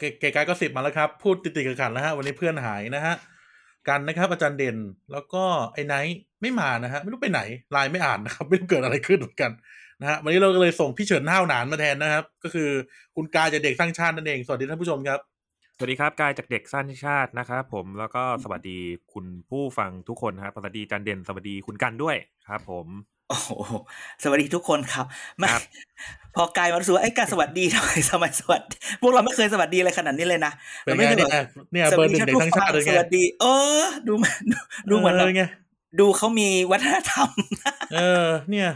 เกเก๋ไกายก็สิบมาแล้วครับ พูดติดติดๆกันแล้วฮะวันนี้เพื่อนหายนะฮะกันนะครับ อาจารย์เด่นแล้วก็ไอ้ไนท์ไม่มานะฮะไม่รู้ไปไหนไลน์ไม่อ่านนะครับ ไม่รู้เกิดอะไรขึ้นเหมือนกันนะฮะวันนี้เราก็เลยส่งพี่เฉินห้าวหนานมาแทนนะครับ ก็คือคุณกายจากเด็กสร้างชาตินั่นเอง สวัสดีท่านผู้ชมครับ สวัสดีครับกายจากเด็กสร้างชาตินะครับผมแล้วก็สวัสดีคุณผู้ฟังทุกคนครับสวัสดีจันเด่นสวัสดีคุณกันด้วยครับ ผม โอ้โหสวัสดีทุกคนครับไม่ครับพอกลายมารู้สึกว่าไอ้การสวัสดีทำไมทำไมสวัสดีพวกเราไม่เคยสวัสดีอะไรขนาดนี้เลยนะเป็นราไงไม่คเนี่ยแบบเนี่ยสเบอวัร์สหดีนึ่งท่านเด็กผู้สร้างฟัชางติเลยสไงวัสดี เออ ดูเหมือนดูเหมือนแบบเไงดูเขามีวัฒนธรรม เออ เนี่ย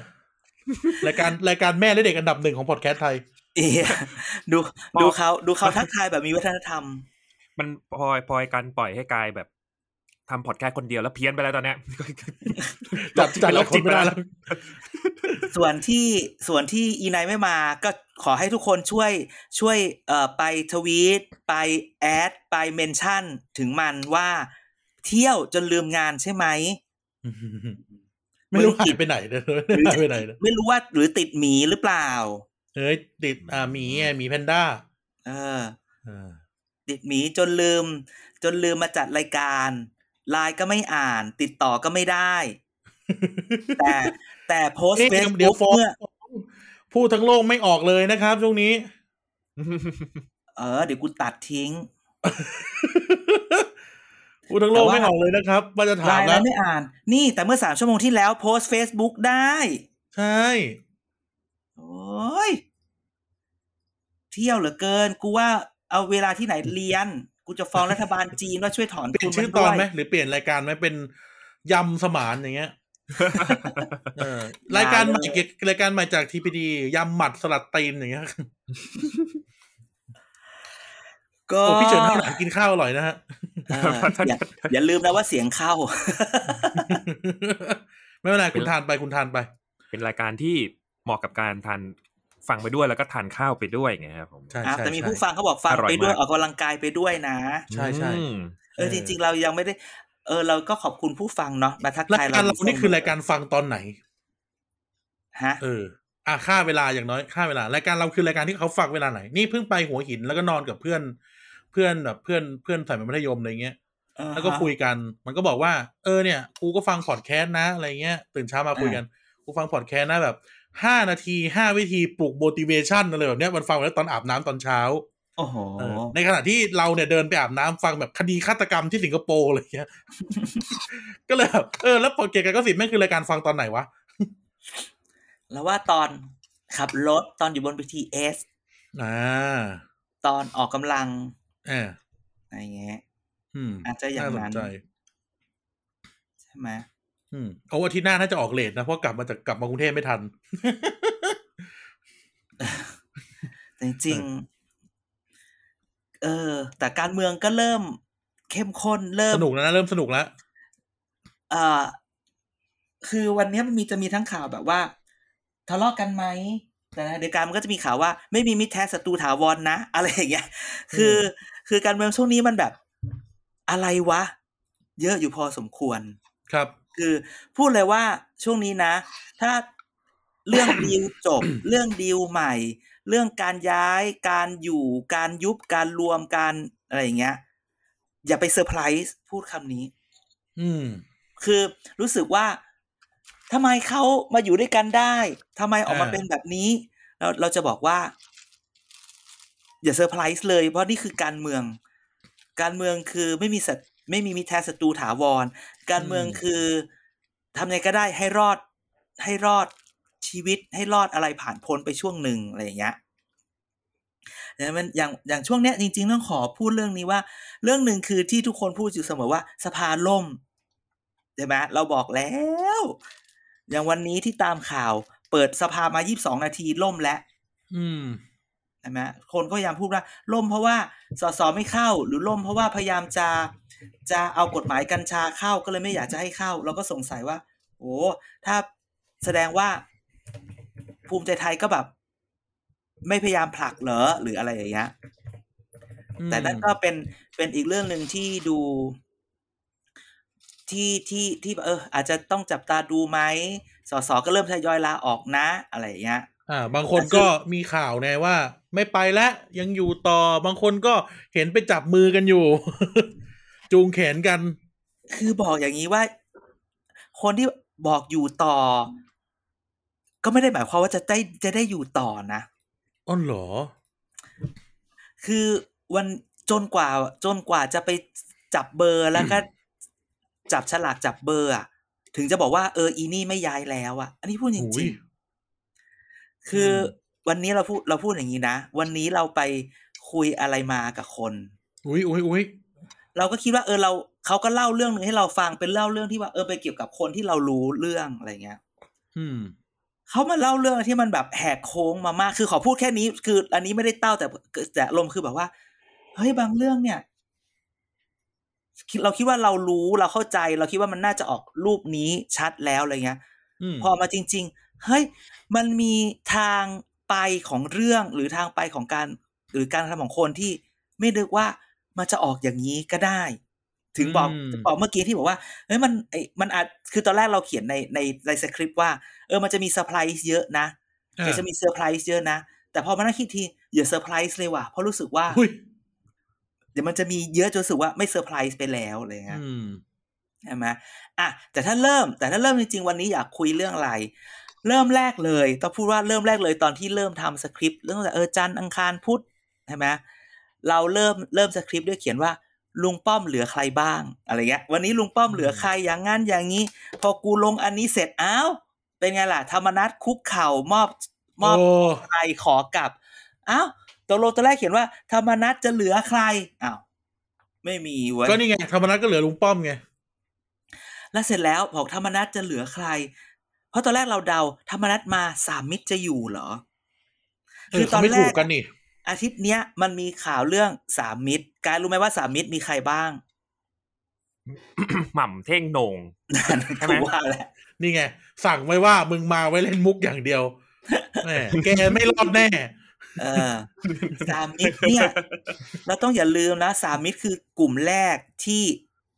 รายการรายการแม่และเด็กอันดับหนึ่งของพอดแคสต์ไทยเอียดูดูเขาดูเขาทักทายแบบมีวัฒนธรรม มันพลอยพลอยกันปล่อยให้กายแบบ ทำพอดแคสต์คนเดียวแล้วเพี้ยนไปแล้วตอนเนี้ยจัดจัดหลายคนไม่ได้แล้ว ส่วนที่ส่วนที่อีไนไม่มาก็ขอให้ทุกคนช่วยช่วยเอ่อไปทวีต ไปแอด ไปเมนชั่น ถึงมันว่า เที่ยวจนลืมงานใช่ไหม ไม่รู้หายไปไหนเลยไม่รู้หายไปไหนเลยไม่รู้ว่าหรือติดหมีหรือเปล่าเฮ้ยติดอ่าหมีไงหมีแพนด้าเออเออติดหมีจนลืม จนลืมมาจัดรายการ ไลน์ก็ไม่อ่าน ติดต่อก็ไม่ได้ แต่แต่โพสต์เอ๊ะเฟซเดี๋ยวบุ๊กฟ้องเมื่อพูดทั้งโลกไม่ออกเลยนะครับช่วงนี้ เออ เดี๋ยวกูตัดทิ้งพูดทั้งโลกแต่ว่าไม่ออกเลยนะครับว่าจะไลถามน์แล้แล้ววไม่อ่าน นี่แต่เมื่อสามชั่วโมงที่แล้วโพสต์ Facebook ได้ ใช่ โอ้ย เที่ยวเหลือเกิน กูว่าเอาเวลาที่ไหนเรียน กูจะฟ้องรัฐบาลจีนว่าช่วยถอนเปลี่ทุยนนชื่มัอนตด้อวนยไหมหรือเปลี่ยนรายการไหมเป็นยำสมานอย่างเงี้ยเออรายการใหม่เกี่ยวรายการใหม่จากทีพีดียำหมัดสลัดตีนอย่างเงี้ยก็โอ้พี่เฉินเท่าไหร่กินข้าวอร่อยนะฮะเอออย่าอย่าลืมนะว่าเสียงเข้า ไม่เป็นไรคุณทานไปคุณทานไป เป็นรายการที่เหมาะกับการทาน ฟังไปด้วยแล้วก็ทานข้าวไปด้วยไงครับผมใช่อะใช่แต่มีใช่ผู้ฟังเขาบอกฟังอร่อยไปด้วยมากออกกำลังกายไปด้วยนะ ใช่ใช่อืมเออจริง ๆ เรายังไม่ได้ เออ เราก็ขอบคุณผู้ฟังเนาะมาทักรายทายการเราเรานี่คือรายการฟังตอนไหนฮะเอออะค่าเวลาอย่างน้อยค่าเวลารายการเราคือรายการที่เขาฟังเวลาไหน นี่เพิ่งไปหัวหินแล้วก็นอนกับเพื่อน เพื่อนแบบเพื่อนเพื่อนสายมัธยมอะไรเงี้ยอ่าฮะแล้วก็คุยกัน มันก็บอกว่า เออเนี่ย กูก็ฟังพอดแคสต์นะอะไรเงี้ย ตื่นเช้ามาคุยกัน กูฟังพอดแคสต์นะแบบ ห้านาทีห้าวิธีปลุก motivation อะไรแบบเนี้ยมันฟังแล้วตอนอาบน้ำตอนเช้าโอ้โหเออในขณะที่เราเนี่ยเดินไปอาบน้ำฟังแบบคดีฆาตกรรมที่สิงคโปร์อะไรเงี้ย ก็เลยแบบเออแล้วพอเกียร์กันก็สิบแม่งคือรายการฟังตอนไหนวะ แล้วว่าตอนขับรถตอนอยู่บน BTS อ่าตอนออกกำลังเอออะไรเงี้ยอืมอาจจะอย่างนั้นสนใจใช่ไหม อืมเอาอาทิตย์หน้าน่าจะออกเลทนะเพราะกลับมาจากกลับมากรุงเทพไม่ทัน แต่จริงๆเออ แต่การเมืองก็เริ่มเข้มข้นเริ่มสนุกแล้วนะเริ่มสนุกแล้วเอ่อคือวันนี้มันมีจะมีทั้งข่าวแบบว่าทะเลาะกันไหมแต่ในเดียวกันมันก็จะมีข่าวว่า ไม่มีมิตรแท้ศัตรูถาวรนะ อะไรอย่างเงี้ย คือ คือการเมืองช่วงนี้มันแบบ อะไรวะ เยอะอยู่พอสมควร ครับ คือ พูดเลยว่าช่วงนี้นะ ถ้าเรื่องดีลจบ เรื่องดีลใหม่ เรื่องการย้ายการอยู่การยุบการรวมการอะไรอย่างเงี้ย อย่าไปเซอร์ไพรส์พูดคำนี้ อืม คือรู้สึกว่าทำไมเขามาอยู่ด้วยกันได้ทำไมออกมาอ่าเป็นแบบนี้ เราเราจะบอกว่า อย่าเซอร์ไพรส์เลย เพราะนี่คือการเมือง การเมืองคือไม่มีศัต ไม่มีมิตรแท้ศัตรูถาวร การเมืองคือทำไงก็ได้ให้รอดให้รอดชีวิตให้รอดอะไรผ่านพ้นไปช่วงหนึ่งอะไรอย่างเงี้ยอย่างมันอย่างอย่างช่วงเนี้ยจริงๆต้องขอพูดเรื่องนี้ว่า เรื่องหนึ่งคือที่ทุกคนพูดอยู่เสมอว่าสภาล่มใช่ไหมเราบอกแล้ว อย่างวันนี้ที่ตามข่าว เปิดสภามา22นาทีล่มแล้วอืมใช่ไหมคนก็พยายามพูดว่า ล่มเพราะว่าสสไม่เข้า หรือล่มเพราะว่าพยายามจะ จะเอากฎหมายกัญชาเข้าก็เลยไม่อยากจะให้เข้า เราก็สงสัยว่า โอ้ถ้าแสดงว่าภูมิใจไทยก็แบบ ไม่พยายามผลักเหรอหรืออะไรอย่างเงี้ยอืมแต่นั่นก็เป็นเป็นอีกเรื่องหนึ่งที่ดูที่ที่ที่เออ อาจจะต้องจับตาดูไหมสสก็เริ่มทยอยลาออกนะ อะไรอย่างเงี้ยอ่า บางคนก็มีข่าวไงว่า ไม่ไปแล้วยังอยู่ต่อบางคนก็เห็นไปจับมือกันอยู่ จูงแขนกัน คือบอกอย่างนี้ว่า คนที่บอกอยู่ต่อ ก็ไม่ได้หมายความว่าจะได้จะได้อยู่ต่อนะอ้อเหรอ คือวันจนกว่า จนกว่าจะไปจับเบอร์แล้วก็ จับฉลากจับเบอร์อะถึงจะบอกว่าเอออีนี่ไม่ย้ายแล้วอะอันนี้พูดจหูริยงๆคืออมวันนี้เราพูดเราพูดอย่างนี้นะ วันนี้เราไปคุยอะไรมากับคน อุ้ยอุ้ยอุ้ย เราก็คิดว่าเออเราเขาก็เล่าเรื่องหนึ่งให้เราฟังเป็นเล่าเรื่องที่ว่าเออไปเกี่ยวกับคนที่เรารู้เรื่องอะไรเงี้ยอืมเขามาเล่าเรื่องที่มันแบบแหกโค้งมามากคือขอพูดแค่นี้ คือ อันนี้ไม่ได้เต้าแต่แต่ลมณ์คือแบบว่าเฮ้ยบางเรื่องเนี่ยคิดเราคิดว่าเรารู้เราเข้าใจ เราคิดว่ามันน่าจะออกรูปนี้ชัดแล้วอะไรเงี้ยอืมพอมาจริง ๆ เฮ้ย มันมีทางไปของเรื่องหรือทางไปของการ หรือการกระทำของคนที่ไม่นึกว่า มันจะออกอย่างนี้ก็ได้ ถึงบอกอืมบอกเมื่อกี้ที่บอกว่าเฮ้ยมันไอมันอาจคือตอนแรกเราเขียนในในในสคริปต์ว่าเออมันจะมีเซอร์ไพรส์เยอะนะอ่าเดี๋ยวจะมีเซอร์ไพรส์เยอะนะ แต่พอมานั่งคิดทีอย่าเซอร์ไพรส์เลยว่ะเพราะรู้สึกว่าอุ้ยเดี๋ยวมันจะมีเยอะจนรู้สึกว่าไม่เซอร์ไพรส์ไปแล้วอะไรเงี้ยอืมใช่ไหมอะแต่ถ้าเริ่ม แต่ถ้าเริ่มจริงๆวันนี้อยากคุยเรื่องอะไร เริ่มแรกเลยต้องพูดว่าเริ่มแรกเลยตอนที่เริ่มทำสคริปต์เรื่องแต่เออจันทร์อังคารพุธใช่ไหม เราเริ่มเริ่มสคริปต์ด้วยเขียนว่าลุงป้อมเหลือใครบ้างอะไรเงี้ย วันนี้ลุงป้อมเหลือใครอย่างงั้นอย่างนี้ พอกูลงอันนี้เสร็จอ้าวเป็นไงล่ะธรรมนัตคุกเข่ามอบมอบโอ้ใครขอกลับอ้าวตกลงตอนแรกเขียนว่า ธรรมนัตจะเหลือใครอ้าวไม่มีเว้ยก็นี่ไงธรรมนัตก็เหลือลุงป้อมไงแล้วเสร็จแล้วบอกธรรมนัตจะเหลือใคร เพราะตอนแรกเราเดาธรรมนัตมาสามมิตรจะอยู่เหรอเออเขาไม่ถูกกันนี่ อาทิตย์เนี้ยมันมีข่าวเรื่องสามมิตร กายรู้ไหมว่าสามมิตรมีใครบ้าง หม่ำเท่งโหนงนั่นใช่ไหมกูว่าแหละนี่ไง สั่งไว้ว่ามึงมาไว้เล่นมุกอย่างเดียวแหมแกไม่รอดแน่เออสามมิตรเนี่ย เราต้องอย่าลืมนะสามมิตรคือกลุ่มแรกที่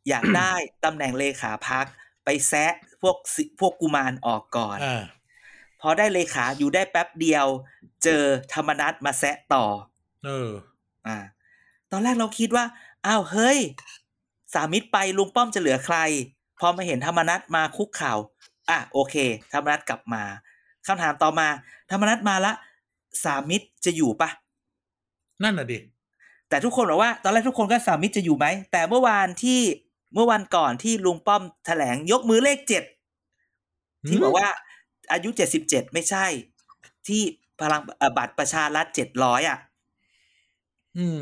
อยากได้ตำแหน่งเลขาพักไปแซะพวกสิพวกกุมารออกก่อนอ่า พอได้เลขาอยู่ได้แป๊บเดียว เจอธรรมนัตมาแซะต่อ เออ อ่า ตอนแรกเราคิดว่า อ้าว เฮ้ย สามิตรไปลุงป้อมจะเหลือใคร พอมาเห็นธรรมนัตมาคุกเข่าอะ โอเค ธรรมนัตกลับมาคำถามต่อมา ธรรมนัตมาละ สามิตรจะอยู่ปะ นั่นน่ะดิ แต่ทุกคนบอกว่า ตอนแรกทุกคนก็สามิตรจะอยู่ไหม แต่เมื่อวานที่ เมื่อวันก่อนที่ลุงป้อมแถลงยกมือเลขเจ็ดที่บอกว่า อายุเจ็ดสิบเจ็ดไม่ใช่ ที่พลังเอ่อบัตรประชารัฐเจ็ดร้อยอะอืม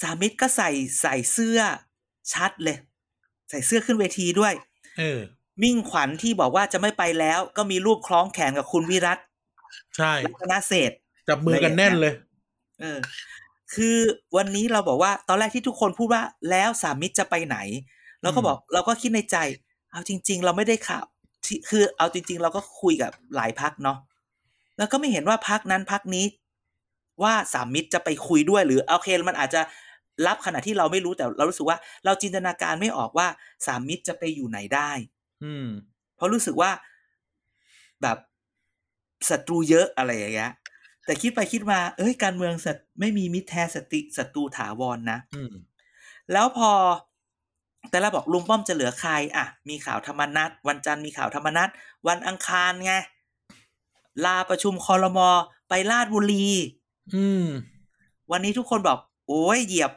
สามิตรก็ใส่ใส่เสื้อชัดเลย ใส่เสื้อขึ้นเวทีด้วยเออมิ่งขวัญที่บอกว่าจะไม่ไปแล้ว ก็มีรูปคล้องแขนกับคุณวิรัตใช่รัตนเศรษฐ์จับมือกันแน่นเลย เออ คือวันนี้เราบอกว่า ตอนแรกที่ทุกคนพูดว่าแล้วสามิตรจะไปไหน เราก็บอก เราก็คิดในใจ เอาจริง ๆ เราไม่ได้ข่าวที่ คือเอาจริง ๆ เราก็คุยกับหลายพักเนาะแล้วก็ไม่เห็นว่าพักนั้นพักนี้ ว่าสามมิตรจะไปคุยด้วยหรือโอเคมันอาจจะรับขณะที่เราไม่รู้แต่เรารู้สึกว่า เราจินตนาการไม่ออกว่าสามมิตรจะไปอยู่ไหนได้ อืม เพราะรู้สึกว่าแบบศัตรูเยอะอะไรอย่างเงี้ยแต่คิดไปคิดมา เอ้ยการเมืองศัตไม่มีมิตรแท้สติศัตรูถาวรนนะอืมแล้วพอ แต่ละบอกลุงป้อมจะเหลือใครอะ มีข่าวธรรมนัตวันจันทร์มีข่าวธรรมนัตวันอังคารไงลาประชุมคอรมอไปลาดบุรี อืม วันนี้ทุกคนบอก โอ้ยเหยียบ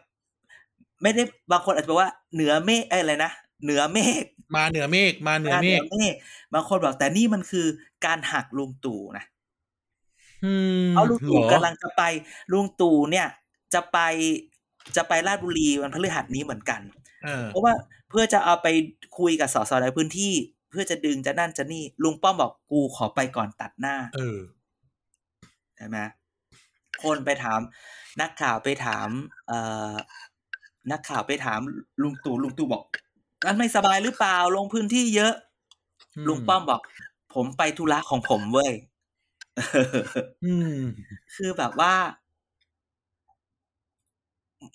ไม่ได้บางคนอาจจะบอกว่าเหนือเมฆเอ้ยอะไรนะเหนือเมฆมาเหนือเมฆมาเหนือเมฆเมฆบางคนบอกแต่นี่มันคือการหักลุงตู่นะอืมเอาลุงตู่หรอกำลังจะไปลุงตู่เนี่ย จะไปจะไปราชบุรีวันพฤหัสนี้เหมือนกัน เออเพราะว่าเพื่อจะเอาไปคุยกับสสในพื้นที่ เพื่อจะดึงจะนั่นจะนี่ ลุงป้อมบอกกูขอไปก่อนตัดหน้า เออใช่ไหมคนไปถาม นักข่าวไปถาม เอ่อนักข่าวไปถามลุงตู่ลุงตู่บอกนั้นไม่สบายหรือเปล่าลงพื้นที่เยอะอืมลุงป้อมบอก ผมไปธุระของผมเว้ยอืมคือแบบว่า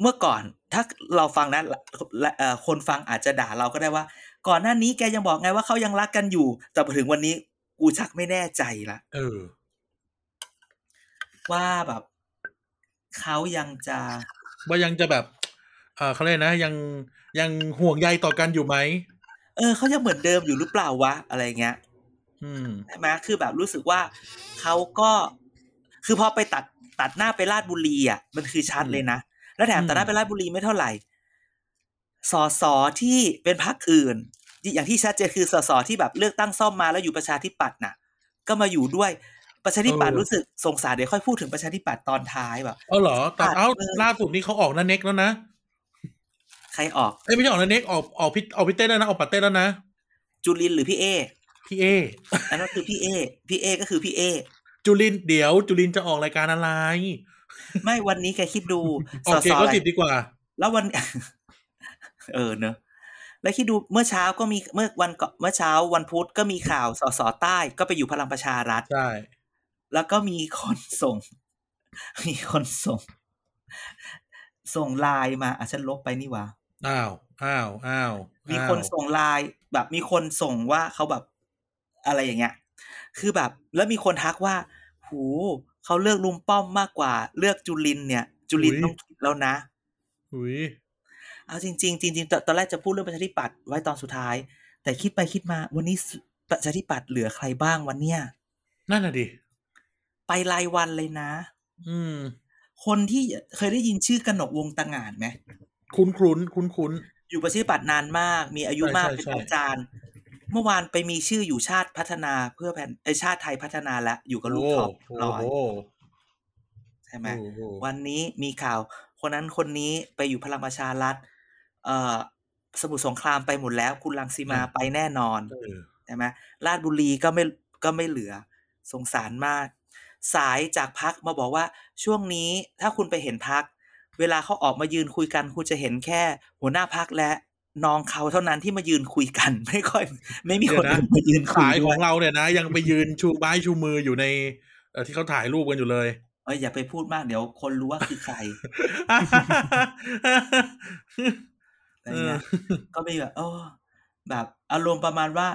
เมื่อก่อนถ้าเราฟังนะและเอ่อคนฟังอาจจะด่าเราก็ได้ว่า ก่อนหน้านี้แกยังบอกไงว่าเขายังรักกันอยู่ แต่พอถึงวันนี้กูชักไม่แน่ใจละเออ ว่าแบบเขายังจะว่ายังจะแบบเอ่อเขาเรียกนะ ยังยังห่วงใยต่อกันอยู่ไหมเออเขายังเหมือนเดิมอยู่หรือเปล่าวะอะไรเงี้ยอืมใช่ไหมคือแบบรู้สึกว่าเขาก็คือพอไปตัดตัดหน้าไปลาดบุรีอะ มันคือชัดเลยนะ แล้วแถมอืมตัดหน้าไปลาดบุรีไม่เท่าไหร่สอสอที่เป็นพรรคอื่น อย่างที่ชัดเจนคือสอสอที่แบบเลือกตั้งซ่อมมาแล้วอยู่ประชาธิปัตย์น่ะ ก็มาอยู่ด้วยประชาธิปัตย์รู้สึกสงสารเดี๋ยวค่อยพูดถึงประชาธิปัตย์ตอนท้ายแบบเอาเหรอตัดเอาเออล่าสุดนี้เขาออกนันเน็กแล้วนะใครออกเอ้ยไม่ใช่ออกนันเน็กออกออกพิออกพิเต้แล้วนะออกปัตเต้แล้วนะจุลินหรือพี่เอพี่เออันนั้นคือพี่เอพี่เอก็คือพี่เอจุลินเดี๋ยวจุลินจะออกรายการอะไร ไม่วันนี้แกคิดดูออกเกมก็สิบดีกว่า แล้ววัน เออเนอะแล้วคิดดูเมื่อเช้าก็มีเมื่อวันก่อนเมื่อเช้าวันพุธก็มีข่าวสสใต้ก็ไปอยู่พลังประชารัฐใช่แล้วก็มีคนส่ง มีคนส่ง ส่งไลน์มาอะฉันลบไปนี่หว่าอ้าวอ้าวอ้าวมีคนส่งไลน์แบบ มีคนส่งว่าเขาแบบอะไรอย่างเงี้ย คือแบบ แล้วมีคนทักว่า หู เขาเลือกลุงป้อมมากกว่า เลือกจุลินเนี่ย จุลินต้องคิดแล้วนะอุ้ยเอาจริงๆจริงๆตอนตอนแรกจะพูดเรื่องประชาธิปัตย์ไว้ตอนสุดท้าย แต่คิดไปคิดมา วันนี้สุประชาธิปัตย์เหลือใครบ้างวันเนี้ยนั่นน่ะดิ ไปรายวันเลยนะ อืม คนที่เคยได้ยินชื่อกนกวงศ์ตางานไหมคุ้นคุ้นคุ้นคุ้นอยู่ประชาธิปัตย์นานมาก มีอายุใช่มากใช่เป็นใช่อาจารย์ เมื่อวานไปมีชื่ออยู่ชาติพัฒนาเพื่อแผ่นไอยชาติไทยพัฒนาแล้วอยู่กับลูกท็อปโอ้ร้อยโหใช่ไหมโอ้โหวันนี้มีข่าว คนนั้นคนนี้ไปอยู่พลังประชารัฐเอ่อสมุทรสงครามไปหมดแล้ว คุณลังสีมาไปแน่นอนเออใช่ไหมราชบุรีก็ไม่ก็ไม่เหลือ สงสารมาก สายจากพักมาบอกว่าช่วงนี้ถ้าคุณไปเห็นพัก เวลาเขาออกมายืนคุยกัน คุณจะเห็นแค่หัวหน้าพักและ น้องเขาเท่านั้นที่มายืนคุยกัน ไม่ค่อย ไม่มีคนอื่นมายืนคุยสายด้ขวอยงเราเนี่ยนะ ยังไปยืนชูไม้ชูมืออยู่ในเอ่อที่เขาถ่ายรูปกันอยู่เลยเอ้ยอย่าไปพูดมากเดี๋ยวคนรู้ว่าคือใครอะไรเงี้ยก็มีแบบโอ้แบบอารมณ์ประมาณว่า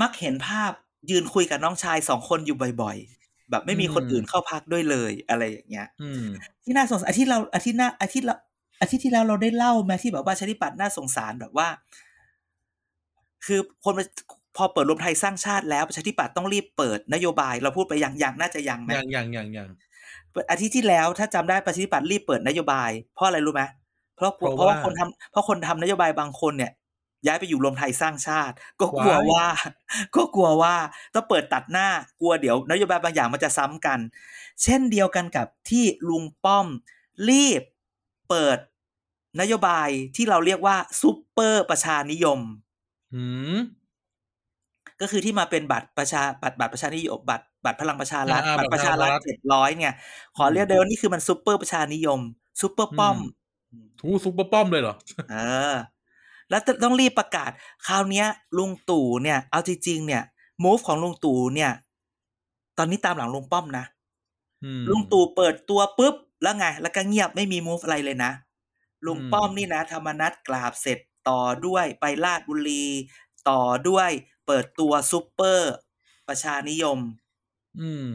มักเห็นภาพยืนคุยกับน้องชายสองคนอยู่บ่อย ๆ แบบไม่มีคนอืมอื่นเข้าพักด้วยเลยอะไรอย่างเงี้ยอืมที่น่าสงสารอาทิตย์เราอาทิตย์หน้าอาทิตย์ละ อาทิตย์ที่แล้วเราได้เล่าไหมาที่แบบว่าชาติปัตย์น่าสงสารแบบว่า คือคนมันพอเปิดรวมไทยสร้างชาติแล้วประชาธิปัตย์ต้องรีบเปิดนโยบาย เราพูดไปยังยังน่าจะยังไหมอย่างอย่างอย่างอย่างอาทิตย์ที่แล้วถ้าจำได้ประชาธิปัตย์รีบเปิดนโยบาย เพราะอะไรรู้ไหมเพราะกลัวเพราะว่าคนทำเพราะคนทำนโยบายบางคนเนี่ย ย้ายไปอยู่รวมไทยสร้างชาติ ก็กลัวว่า ก็กลัวว่าต้องเปิดตัดหน้ากลัวเดี๋ยวนโยบายบางอย่างมันจะซ้ำกัน เช่นเดียวกันกับที่ลุงป้อมรีบเปิด นโยบายที่เราเรียกว่าซูเปอร์ประชานิยมหืมก็คือที่มาเป็นบัตรประชาบัตรบัตรประชานิยมบัตรบัตรพลังประชารัฐอ่าบัตรประชารัฐบัตรพลังประชารัฐเจ็ดร้อยเนี่ย ขอเรียกได้ว่านี่คือมันซูเปอร์ประชานิยมซูเปอร์ป้อมทูซุปเปอร์ป้อมเลยเหรอเออ แล้วต้องรีบประกาศ คราวเนี้ยลุงตู่เนี่ย เอาจริงๆเนี่ย move ของลุงตู่เนี่ย ตอนนี้ตามหลังลุงป้อมนะอืมลุงตู่เปิดตัวปุ๊บแล้วไง แล้วก็เงียบไม่มี move อะไรเลยนะ ลุงอืมป้อมนี่นะ ธรรมนัสกราบเสร็จต่อด้วยไปราชบุรี ต่อด้วยเปิดตัวซูเปอร์ประชานิยม อืม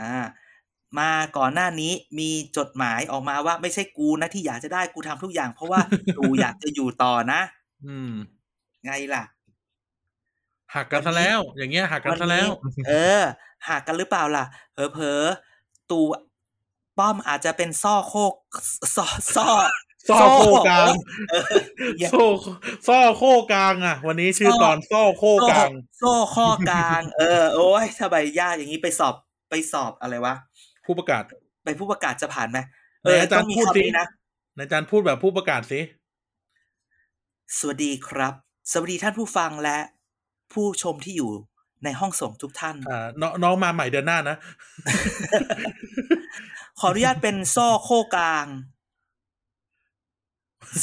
อ่า มาก่อนหน้านี้มีจดหมายออกมาว่าไม่ใช่กูนะที่อยากจะได้กูทำทุกอย่าง เพราะว่าตู่อยากจะอยู่ต่อนะ อืม ไงล่ะ หักกันซะแล้ว อย่างเงี้ยหักกันซะแล้ววันนี้เออ หักกันหรือเปล่าล่ะเผลอเผลอๆตู่ป้อมอาจจะเป็นซ่อโคกซ่อซ่อ ซ่อโคกลางเอออย่าโซ่ซ่อโคกลางอะ วันนี้ชื่อตอนซ่อโคกลางโซ่ข้อกลาง เออ โอ้ยถ้าใบยากอย่างนี้ไปสอบไปสอบอะไรวะผู้ประกาศ ไปผู้ประกาศจะผ่านไหมไหนอาจารย์ต้งมีพูดคำสินี้นะนายอาจารย์พูดแบบผู้ประกาศสิสวัสดีครับ สวัสดีท่านผู้ฟังและผู้ชมที่อยู่ในห้องส่งทุกท่านอ่าน้องน้องมาใหม่เดือนหน้านะ ขอออนุญาตเป็นโซ่โคกลาง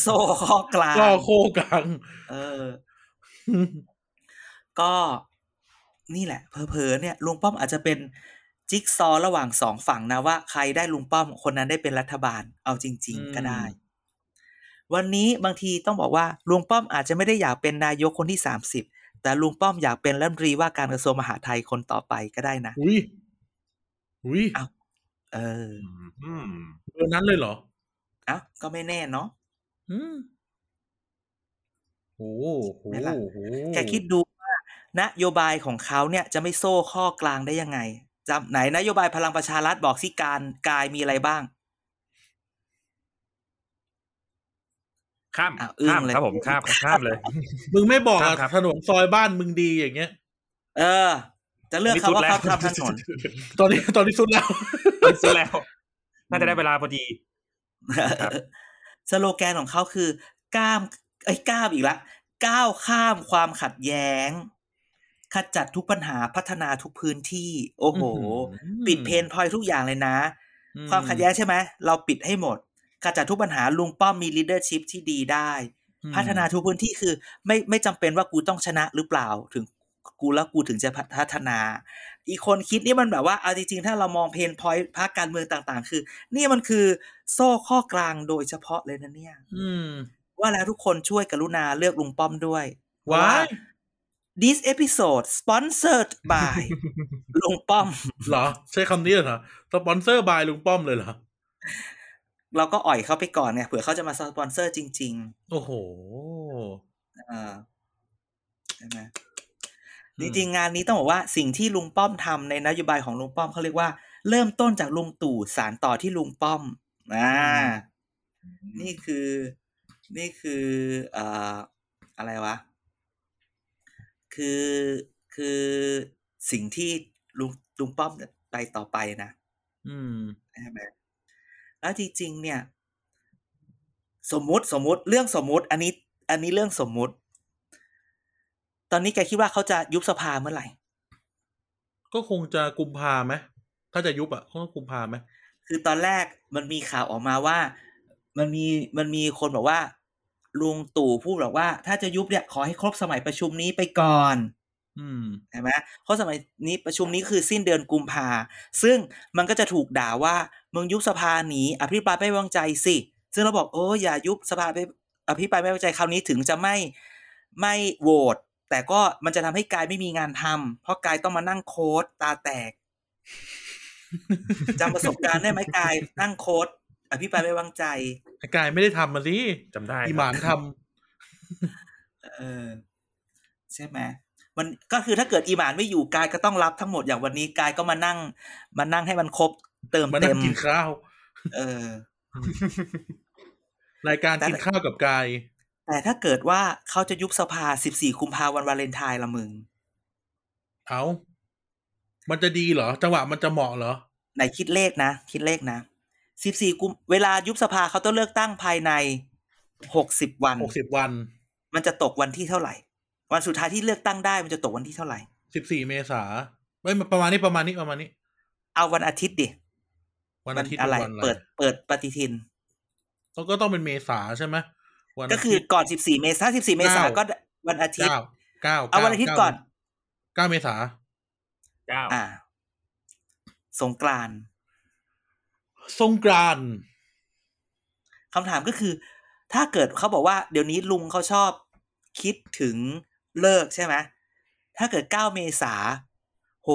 โซ่ข้อกลางก็โคกังเออ ก็นี่แหละเพอๆเนี่ยลุงป้อมอาจจะเป็นจิ๊กซอว์ระหว่างสองฝั่งนะว่าใครได้ลุงป้อมคนนั้นได้เป็นรัฐบาล เอาจริง ๆ ก็ได้ วันนี้บางทีต้องบอกว่าลุงป้อมอาจจะไม่ได้อยากเป็นนายกคนที่สามสิบแต่ลุงป้อมอยากเป็นรัฐมนตรีว่าการกระทรวงมหาดไทยคนต่อไปก็ได้นะอุ้ยอุ้ยอ้าวเอออืมเบอร์นั้นเลยเหรอเอ้าก็ไม่แน่เนาะ อืมโอ้โหไม่ล่ะโอ้โหแกคิดดูว่านโยบายของเขาเนี่ยจะไม่โซ่ข้อกลางได้ยังไงจำไหนนโยบายพลังประชารัฐบอกสิการกายมีอะไรบ้าง ข้ามอ้าวอึ้งข้ามเลยครับผมข้ามข้ามเลย มึงไม่บอกครัอะบครับถนนซอยบ้านมึงดีอย่างเงี้ย เออ จะเลือกเขาว่าเขาทำถนนตอนนี้ตอนนี้สุดแล้วไม่ซื้อแล้ว น่าจะได้เวลาพอดีครับ สโลแกนของเขาคือก้ามไอ้ยก้ามอีกละก้าวข้ามความขัดแย้งขจัดทุกปัญหาพัฒนาทุกพื้นที่ โอ้โหอื้อหือปิดเพนพอยทุกอย่างเลยนะอืความขัดแย้งใช่ไหมเราปิดให้หมดขจัดทุกปัญหาลุงป้อมมี leadership ที่ดีได้อืมพัฒนาทุกพื้นที่คือ ไม่ไม่จำเป็นว่ากูต้องชนะหรือเปล่า ถึง กูแล้วกูถึงจะพัฒนา อีกคนคิดนี่มันแบบว่าเอาจริงๆ ถ้าเรามอง pain point พรรคการเมืองต่าง ๆ คือ นี่มันคือโซ่ข้อกลางโดยเฉพาะเลยนะเนี่ย อืม ว่าแล้วทุกคนช่วยกรุณาเลือกลุงป้อมด้วยเพราะว้าว่าย this episode sponsored by ลุงป้อม เหรอ ใช้คำนี้เหรอ sponsored by ลุงป้อมเลยเหรอเราก็อ่อยเขาไปก่อนเนี่ยเผื่อเขาจะมาสปอนเซอร์จริงโอ้โหๆเออใช่ไหม จริงๆงานนี้ต้องบอกว่าสิ่งที่ลุงป้อมทำในนโยบายของลุงป้อมเขาเรียกว่าเริ่มต้นจากลุงตู่สารต่อที่ลุงป้อมอ่านี่คือ นี่คือเอ่ออะไรวะ คือคือสิ่งที่ลุงลุงป้อมไปต่อไปนะ อืมใช่ไหมแล้วจริง ๆ เนี่ย สมมุติสมมุติเรื่องสมมุติ อันนี้ อันนี้เรื่องสมมุติ ตอนนี้แกคิดว่าเขาจะยุบสภาเมื่อไหร่ ก็คงจะกุมภาไหมถ้าจะยุบอะก็กุมภาไหมคือตอนแรกมันมีข่าวออกมาว่า มันมีมันมีคนบอกว่า ลุงตู่พูดบอกว่า ถ้าจะยุบเนี่ยขอให้ครบสมัยประชุมนี้ไปก่อนอืมใช่ไหมเพราะสมัยนี้ประชุมนี้คือสิ้นเดือนกุมภาซึ่งมันก็จะถูกด่าว่ามึงยุบสภาหนีอภิปรายไม่ไว้วางใจสิ ซึ่งเราบอกโอ้อย่ายุบสภาไปอภิปรายไม่ไว้วางใจคราวนี้ถึงจะไม่ไม่โหวต แต่ก็มันจะทำให้กายไม่มีงานทำเพราะกายต้องมานั่งโค้ดตาแตกจำประสบการณ์ได้ไหมกายนั่งโค้ดอภิปรายไม่ไว้วางใจไอ้กายไม่ได้ทำมาสิจำได้อีครับหมานทเออใช่ไหมมันก็คือถ้าเกิดอีหมานไม่อยู่กายก็ต้องรับทั้งหมดอย่างวันนี้กายก็มานั่งมานั่งให้มันครบเติมำมาเต็นั่งมกินข้าว เออ รายการแต่กินข้าวกับกาย แต่ถ้าเกิดว่าเขาจะยุบสภา14คุมภาวันวาเลนไทน์ละมึง เอา มันจะดีเหรอ จังหวะมันจะเหมาะเหรอ ไหนคิดเลขนะ คิดเลขนะ14กุมเวลายุบสภาเขาต้องเลือกตั้งภายใน60วันหกสิบวัน มันจะตกวันที่เท่าไหร่ วันสุดท้ายที่เลือกตั้งได้มันจะตกวันที่เท่าไหร่สิบสี่เมษาเอ้ยประมาณนี้ประมาณนี้ประมาณนี้ เอาวันอาทิตย์ดิ วันอาทิตย์อะไรวันอะไรเปิดเปิดปฏิทินก็ก็ต้องเป็นเมษาใช่ไหมวัน ก็คือก่อน14เมษายน14เมษายนเก้าก็วันอาทิตย์เก้าเก้าเอาวันอาทิตย์ก่อนเก้าเมษาเก้าอ่า สงกรานต์สงกรานต์คำถามก็คือ ถ้าเกิดเขาบอกว่า เดี๋ยวนี้ลุงเขาชอบคิดถึงเลิกใช่ไหมถ้าเกิดเก้าเมษาโห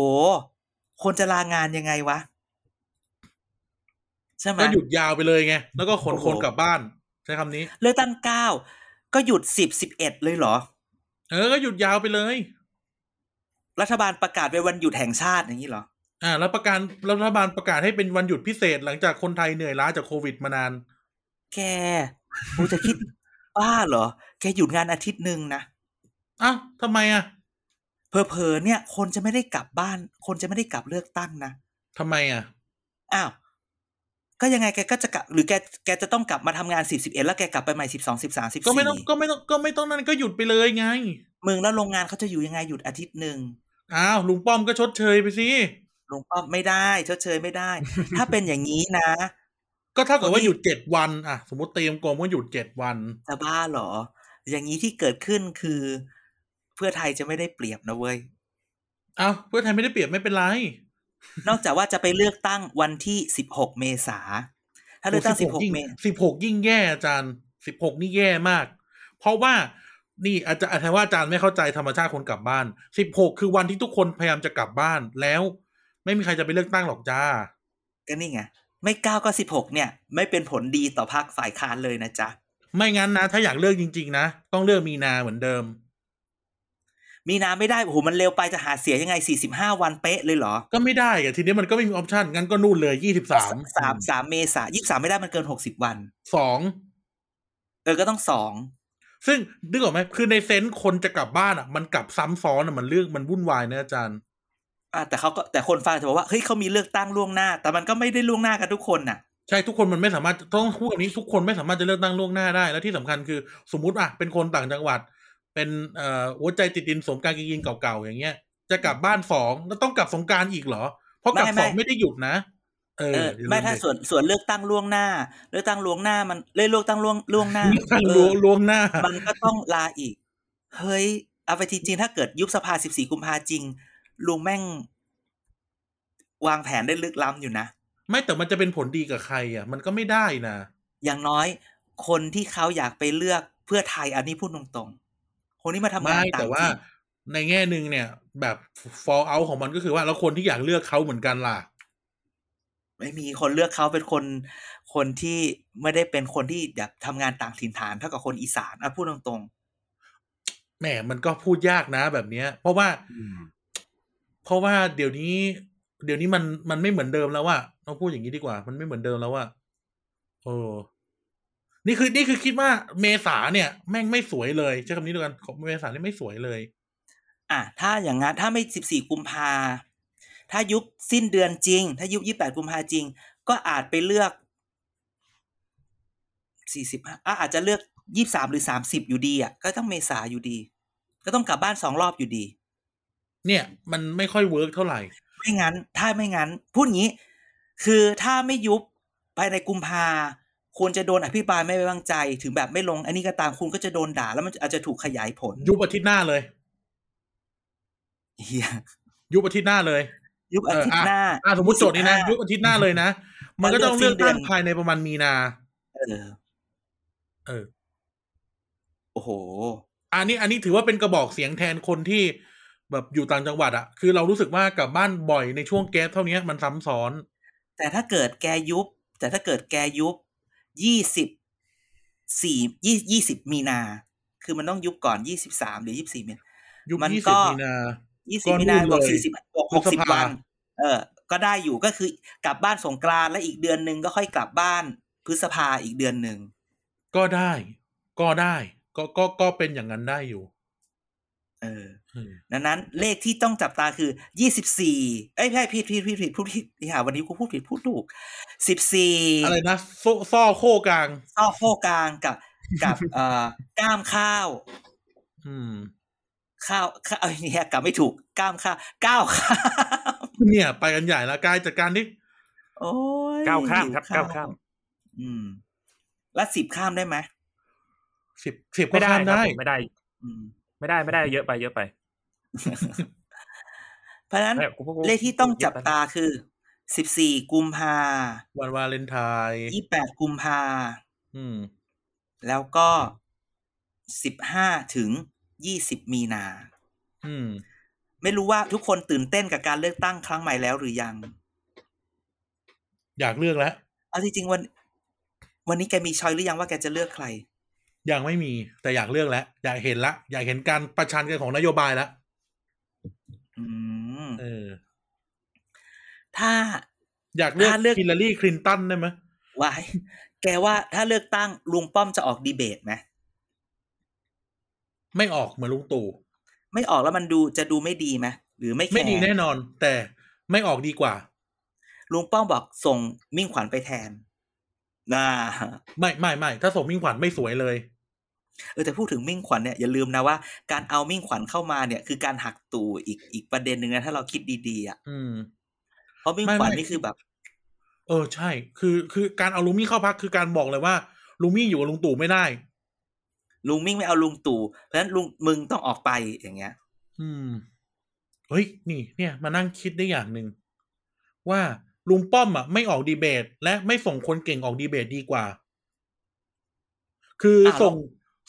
คนจะลางานยังไงวะ ใช่ไหมก็หยุดยาวไปเลยไง แล้วก็ขนโอ้โหคนกลับบ้านใช้คำนี้ เลือกตั้งเก้าก็หยุดสิบสิบเอ็ดเลยเหรอ เออ ก็หยุดยาวไปเลย รัฐบาลประกาศเป็นวันหยุดแห่งชาติอย่างนี้เหรอ อ่า แล้วประกาศรัฐบาลประกาศให้เป็นวันหยุดพิเศษหลังจากคนไทยเหนื่อยล้าจากโควิดมานาน แกกูจะคิดบ้าเหรอ แกหยุดงานอาทิตย์หนึ่งนะอ้าวทำไมอะเพอเพอๆเนี่ย คนจะไม่ได้กลับบ้าน คนจะไม่ได้กลับเลือกตั้งนะทำไมอะ อ้าว ก็ยังไงแกก็จะกลับหรือแกแกจะต้องกลับมาทำงานสิบสิบเอ็ดแล้วแกกลับไปใหม่สิบสองสิบสามสิบก็ไม่สี่ต้องก็ไม่ต้องก็ไม่ต้องนั่นก็หยุดไปเลยไงมึงแล้วโรงงานเขาจะอยู่ยังไงหยุดอาทิตย์หนึ่งอ้าวลุงป้อมก็ชดเชยไปสิลุงป้อมไม่ได้ชดเชยไม่ได้ ถ้าเป็นอย่างนี้นะ ก็เท่ากับว่าคนที่หยุดเจ็ดวันอะ สมมติเตรียมกรมว่าหยุดเจ็ดวันจะบ้าเหรอ อย่างนี้ที่เกิดขึ้นคือ เพื่อไทยจะไม่ได้เปรียบนะเว้ยเอ้าเพื่อไทยไม่ได้เปรียบไม่เป็นไร นอกจากว่าจะไปเลือกตั้งวันที่สิบหกเมษาถ้าเลือกตั้งสิบหกยิ่งเมสิบหกยิ่งแย่อาจารย์สิบหกนี่แย่มาก เพราะว่านี่อาจารย์อาจารย์ว่าอาจารย์ไม่เข้าใจธรรมชาติคนกลับบ้านสิบหกคือวันที่ทุกคนพยายามจะกลับบ้านแล้ว ไม่มีใครจะไปเลือกตั้งหรอกจ้าก็นี่ไงไม่เก้าก็สิบหกเนี่ย ไม่เป็นผลดีต่อพรรคฝ่ายค้านเลยนะจ๊ะไม่งั้นนะ ถ้าอยากเลือกจริง ๆ นะ ต้องเลือกมีนาเหมือนเดิม มีนาไม่ได้โอ้โหมันเร็วไปจะหาเสียงยังไงสี่สิบห้าวันเป๊ะเลยเหรอ ก็ไม่ได้อะทีนี้มันก็ไม่มีออปชันงั้นก็นู่นเลยยี่สิบสามสามสามเมษายี่สามไม่ได้มันเกินหกสิบวันสองเออก็ต้องสองซึ่งนึกออกไหมคือในเซนส์คนจะกลับบ้านอะ มันกลับซ้ำซ้อนอะมันเรื่องมันวุ่นวายนะอาจารย์อะแต่เขาก็แต่คนฟังจะบอกว่าเฮ้ยเขามีเลือกตั้งล่วงหน้า แต่มันก็ไม่ได้ล่วงหน้ากันทุกคนน่ะใช่ทุกคนมันไม่สามารถต้องพูดแบบนี้ทุกคนไม่สามารถจะเลือกตั้งล่วงหน้าได้ แล้วที่สำคัญคือ สมมุติอะเป็นคนต่างจังหวัด เป็นเอ่อหัวใจติดดินสมการกินเก่าๆอย่างเงี้ย จะกลับบ้านสองแล้วต้องกลับสงกรารอีกเหรอ เพราะกลับไม่สองไม่ไม่ได้หยุดนะเออเอออย่ลืไม่ถ้าดิส่วนส่วนเลือกตั้งล่วงหน้า เลือกตั้งล่วงหน้ามันเลือกเลือกตั้งล่วงล่วงหน้าเลือกตั้งเอล่วองล่วงหน้า มันก็ต้องลาอีก เฮ้ยเอาไปจริงๆถ้าเกิดยุบสภาสิบสี่กุมภาจริงลุงแม่ง วางแผนได้ลึกล้ำอยู่นะ ไม่แต่มันจะเป็นผลดีกับใคร อะ มันก็ไม่ได้นะ อย่างน้อย คนที่เขาอยากไปเลือกเพื่อไทยอันนี้พูดตรงๆ คนที่มาทำงานไม่ต่าแต่งว่าถิ่นในแง่หนึ่งเนี่ย แบบ fall out ของมันก็คือว่าแล้วคนที่อยากเลือกเขาเหมือนกันล่ะ ไม่มีคนเลือกเขาเป็นคนคนที่ไม่ได้เป็นคนที่อยากทำงานต่างถิ่นฐานเท่ากับคนอีสานอะพูดตรงแหมมันก็พูดยากนะแบบเนี้ย เพราะว่าอืมเพราะว่าเดี๋ยวนี้ เดี๋ยวนี้มันมันไม่เหมือนเดิมแล้วว่าต้องพูดอย่างนี้ดีกว่า มันไม่เหมือนเดิมแล้วว่าโอ้ นี่คือนี่คือคิดว่าเมษาเนี่ย แม่งไม่สวยเลยใช้คำนี้ด้วยกันของเมษานี่ไม่สวยเลยๆอะถ้าอย่างงั้นถ้าไม่สิบสี่กุมภาถ้ายุบสิ้นเดือนจริง ถ้ายุบยี่แปดกุมภาจริง ก็อาจไปเลือกสี่สิบอะอาจจะเลือกยี่สามหรือสามสิบอยู่ดีอะก็ต้องเมษาอยู่ดี ก็ต้องกลับบ้านสองรอบอยู่ดี เนี่ย มันไม่ค่อยเวิร์กเท่าไหร่ ไม่งั้น ถ้าไม่งั้น พูดงี้ คือถ้าไม่ยุบภายในกุมภา ควรจะโดนอภิปรายไม่ไว้วางใจ ถึงแบบไม่ลง อันนี้ก็ตามคุณก็จะโดนด่า แล้วมันอาจจะถูกขยายผล ยุบอาทิตย์หน้าเลยเฮียยุบอาทิตย์หน้าเลย ยุบอาทิตย์หน้าอ่าสมมติโจทย์นี้นะ25ยุบอาทิตย์หน้าเลยนะ มันก็ต้องเลือกตั้งเลือกสิ้นเดือนภายในประมาณมีนา เออ เออ โอ้โห อันนี้ อันนี้ถือว่าเป็นกระบอกเสียงแทนคนที่แบบอยู่ต่างจังหวัดอะคือเรารู้สึกว่ากลับบ้านบ่อยในช่วงแก๊สเท่านี้มันซ้ำซ้อน แต่ถ้าเกิดแกยุบ แต่ถ้าเกิดแกยุบ ยี่สิบสี่ยี่ยี่สิบมีนา คือมันต้องยุบก่อนยี่สิบสามหรือยี่สิบสี่มีนายุบมันยี่ก็สิบมีนายี่สิก็บมีนานู่นบวกเลยสี่สิบบวกพฤหกษสิบภาวัน เออ ก็ได้อยู่ก็คือกลับบ้านสงกรานต์และอีกเดือนหนึ่งก็ค่อยกลับบ้านพฤษภาอีกเดือนหนึ่ง ก็ได้ ก็ได้ ก็ก็ก็เป็นอย่างนั้นได้อยู่ เออเออดังนั้นเลขที่ต้องจับตาคือยี่สิบสี่เอ้ยไม่ใช่ผิดผิดผิดผิดพูดผิดนี่หาวันนี้กูพูดผิดพูดถูกสิบสี่อะไรนะโซ่ซ่อโค้กลางซ่อโคกลางกับกับเอ่อก้ามข้าว อืม ข้าวข้าวเอ้ยเนี่ยกลับไม่ถูกก้ามข้าวก้าวข้ามเนี่ย ไปกันใหญ่แล้วกายจัดการที่โอ้ยก้าวข้ามครับหิก้าวข้าม อืม แล้วสิบข้ามได้ไหมสิบสิบก็ไม่ได้ข้ามครับได้ผมไม่ได้ อืม ไม่ได้ไม่ได้เยอะไปเยอะไป เพราะฉะนั้นไม่กูกูเลขที่ต้องจับเยะไปตาคือสิบสี่กุมภาวันวาเลนไทน์ยี่แปดกุมภาอืมแล้วก็สิบห้าถึงยี่สิบมีนาอืมไม่รู้ว่าทุกคนตื่นเต้นกับการเลือกตั้งครั้งใหม่แล้วหรือยัง อยากเลือกแล้ว เอาจริงๆวัน วันนี้แกมีชอยหรือยังว่าแกจะเลือกใคร ยังไม่มีแต่อยากเลือกแล้วอยากเห็นละ อยากเห็นการประชันกันของนโยบายแล้วอืมเออ ถ้าอยากเลือกถ้าเลือกฮิลลารีคลินตันได้ไหมวายแกว่าถ้าเลือกตั้งลุงป้อมจะออกดีเบตไหมไม่ออกเหมือนลุงตู่ไม่ออกแล้วมันดูจะดูไม่ดีไหมหรือไม่แคร์ไม่ดีแน่นอน แต่ไม่ออกดีกว่าลุงป้อมบอกส่งมิ่งขวัญไปแทน น่าไม่ไม่ไม่ถ้าส่งมิ่งขวัญไม่สวยเลยเออแต่พูดถึงมิ่งขวัญเนี่ยอย่าลืมนะว่าการเอามิ่งขวัญเข้ามาเนี่ย คือการหักตู่อีกอีกประเด็นหนึ่งนะถ้าเราคิดดีๆอะอืมเพราะมิ่งไม่ขวัญไม่นี่คือแบบ เออใช่ คือคือการเอาลุงมี่เข้าพักคือการบอกเลยว่าลุงมี่อยู่กับลุงตู่ไม่ได้ ลุงมิ่งไม่เอาลุงตู่เพราะฉะนั้นลุงมึงต้องออกไปอย่างเงี้ย อืมเฮ้ยนี่ เนี่ย มานั่งคิดได้อย่างหนึ่งว่า ลุงป้อมอะไม่ออกดีเบต และไม่ส่งคนเก่งออกดีเบตดีกว่า คือส่ง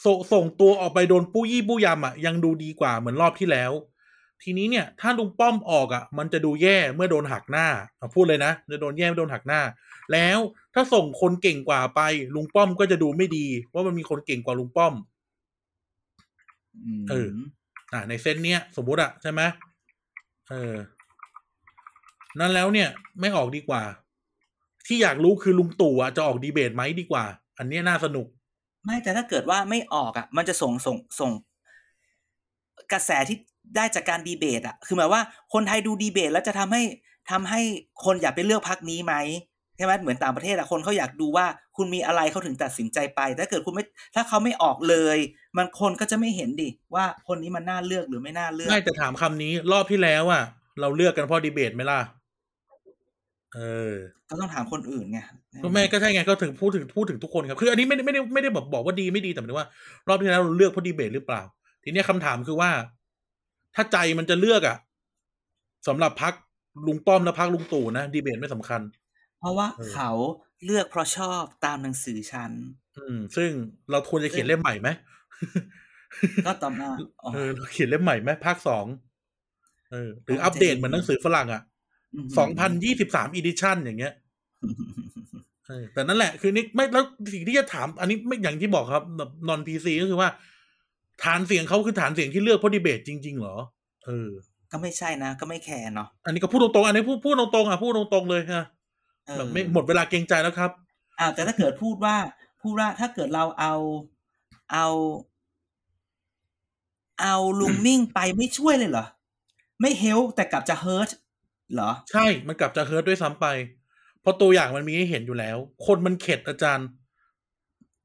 ส่งส่งตัวออกไปโดนปู้ยี่ปู้ยำอะยังดูดีกว่าเหมือนรอบที่แล้ว ทีนี้เนี่ย ถ้าลุงป้อมออกอะ มันจะดูแย่เมื่อโดนหักหน้าอะพูดเลยนะจะโดนแย่เมื่อโดนหักหน้า แล้วถ้าส่งคนเก่งกว่าไป ลุงป้อมก็จะดูไม่ดี ว่ามันมีคนเก่งกว่าลุงป้อมมเอออ่า ในเส้นเนี้ยสมมุติอะใช่ไหมเออ นั่นแล้วเนี่ยไม่ออกดีกว่า ที่อยากรู้คือลุงตู่อะจะออกดีเบตไหมดีกว่า อันเนี้ยน่าสนุก ไม่แต่ถ้าเกิดว่าไม่ออกอะ มันจะส่งส่งส่ง กระแสที่ได้จากการดีเบต อะ คือหมายว่าคนไทยดูดีเบต แล้วจะทำให้ทำให้คนอยากไปเลือกพักนี้ไหมใช่ไหมเหมือนต่างประเทศอะคนเขาอยากดูว่าคุณมีอะไรเขาถึงตัดสินใจไปถ้าเกิดคุณไม่ถ้าเขาไม่ออกเลย มันคนก็จะไม่เห็นดิว่าคนนี้มันน่าเลือกหรือไม่น่าเลือกไม่แต่ถามคำนี้ รอบที่แล้วอะเราเลือกกันเพราะดีเบตไหมล่ะ เออ ก็ต้องถามคนอื่นไงก็ไม่ก็ใช่ไงก็ถึงพูดถึงพูดถึงทุกคนครับ คืออันนี้ไม่ได้ไม่ได้ไม่ได้แบบบอกว่าดีไม่ดีแต่หมายถึงว่า รอบที่แล้วเราเลือกเพราะดีเบตหรือเปล่า ทีเนี้ยคำถามคือว่า ถ้าใจมันจะเลือกอะสำหรับพรรคลุงป้อมและพรรคลุงตู่นะดีเบตไม่สำคัญ เพราะว่าเออเขาเลือกเพราะชอบตามหนังสือฉันอืม ซึ่งเราควรจะเขียนเล่มใหม่ไหมก็ต่อมาอ๋อเออเราเขียนเล่มใหม่ไหมภาคสองเออหรืออัปเดตเหมือนหนังสือฝรั่งอะม สองพันยี่สิบสาม edition อย่างเงี้ยเออแต่นั่นแหละคือนี่ไม่แล้วสิ่งที่จะถาม อันนี้ไม่อย่างที่บอกครับแบบ non-PC ก็คือว่า ฐานเสียงเขาคือฐานเสียงที่เลือกเพราะดีเบตจริง ๆ เหรอเออ ก็ไม่ใช่นะ ก็ไม่แคร์เนาะอันนี้ก็พูดตรงๆอันนี้พูดพูดตรงๆอะพูดตรงๆเลยฮะเออแบบไม่หมดเวลาเกรงใจแล้วครับอ้าวแต่ถ้าเกิดพูดว่า พูดว่าถ้าเกิดเราเอาเอา เอาลุงมิ่งไปไม่ช่วยเลยเหรอ ไม่ help แต่กลับจะ hurt เหรอ ใช่มันกลับจะ hurt ด้วยซ้ำไป เพราะตัวอย่างมันมีให้เห็นอยู่แล้ว คนมันเข็ดอาจารย์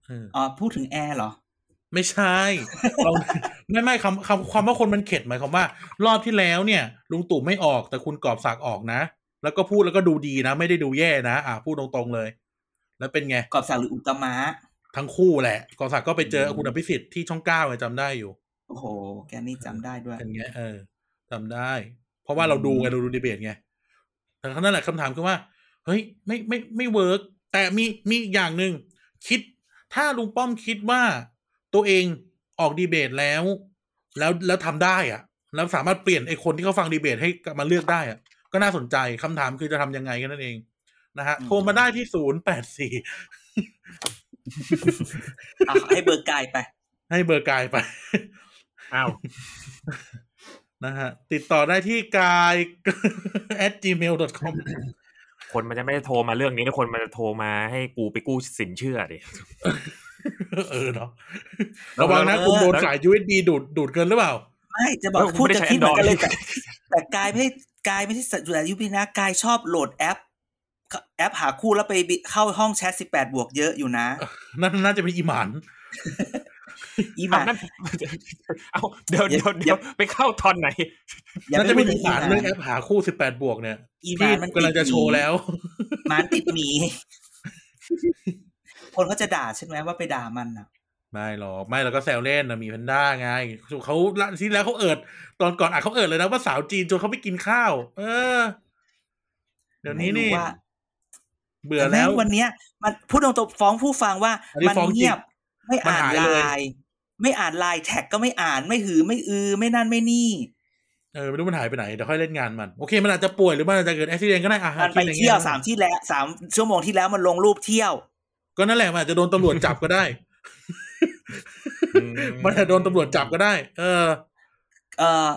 เอออ๋อพูดถึงแอร์เหรอ ไม่ใช่เราไม่ไม่คำคำความว่าคนมันเข็ดหมายความว่า รอบที่แล้วเนี่ย ลุงตู่ไม่ออกแต่คุณกอบศักดิ์ออกนะ แล้วก็พูดแล้วก็ดูดีนะ ไม่ได้ดูแย่นะ อ่าพูดตรงๆเลย แล้วเป็นไงกอบสักดิ์หรืออุตตมะทั้งคู่แหละกอบศักดิ์ก็ไปเจออืมคุณอภิสิทธิ์ที่ช่องเก้าไงจำได้อยู่โอ้โห แกนี่จำได้ด้วยเป็นไงเออจำได้ เพราะว่าเราดูไงเราดูดีเบตไงแต่นั่นแหละคำถามคือว่า เฮ้ย ไม่ไม่ไม่ work แต่มีมีอีกอย่างหนึ่งคิด ถ้าลุงป้อมคิดว่าตัวเองออกดีเบตแล้ว แล้วแล้วทำได้อะแล้วสามารถเปลี่ยนไอ้คนที่เขาฟังดีเบตให้กลับมาเลือกได้อะก็น่าสนใจคำถามคือจะทำยังไงกันนั่นเองนะฮะอืมโทรมาได้ที่ศูนย์แปดสี่เอาให้เบอร์กายไป ให้เบอร์กายไปอ้าว นะฮะ ติดต่อได้ที่กาย at gmail com คนมันจะไม่ได้โทรมาเรื่องนี้นะคนมันจะโทรมาให้กูไปกู้สินเชื่อดิเออเนาะระวังนะเออคุณโดนสาย USB ดูดดูดเกินหรือเปล่า ไม่จะบอกเออผมพูดไม่ได้จะใช้คิดเหมือนกันเลย Android แต่แต่กายไม่ใช่กายไม่ใช่สัตว์อยู่ยุพินะกายชอบโหลดแอป แอปหาคู่แล้วไปบิเข้าห้องแชทสิบแปดบวกเยอะอยู่นะ นั่นน่าจะเป็นอีหมัน อีหเอามานั่นเอาเดี๋ยวอย่าเดี๋ยวอย่าเดี๋ยวไปเข้าตอนไหนอย่าน่าไปจะพูเป็ดนถึอีงหอีมันหมาเรื่องแอปหาคู่18บวกเนี่ยอีหที่มามันกำลังจะโชว์แล้วหมานติดหมี คนเขาจะด่าใช่ไหมว่าไปด่ามันอะไม่หรอกไม่เราก็แซวเล่นนะมีแพนด้าไงเขาละที่แล้วเขาเอิด ตอนก่อนอะเขาเอิดเลยนะว่าสาวจีนจนเขาไม่กินข้าว เออ เดี๋ยวนี้นี่ไม่รู้ว่าเบื่อแต่แล้ม่วงวันเนี้ย มันพูดตรงๆฟ้องผู้ฟังว่าอันนี้มันฟ้องจริงเงียบ ไม่อ่านมันหายไลเลยน์ไม่อ่านไลน์แท็กก็ไม่อ่านไม่หือไม่อือ ไม่นั่นไม่นี่เออไม่รู้มันหายไปไหนเดี๋ยวค่อยเล่นงานมัน โอเค มันอาจจะป่วยหรือมันอาจจะเกิดอุบิเหตุก็ได้อะมันไปคิดอางงี้เที่ยวสามที่แล้วสามชั่วโมงที่แล้วมันลงรูปเที่ยว ก็นั่นแหละมันอาจจะโดนตำรวจจับก็ได้ มันอาจจะโดนตำรวจจับก็ได้ เออ เอ่อ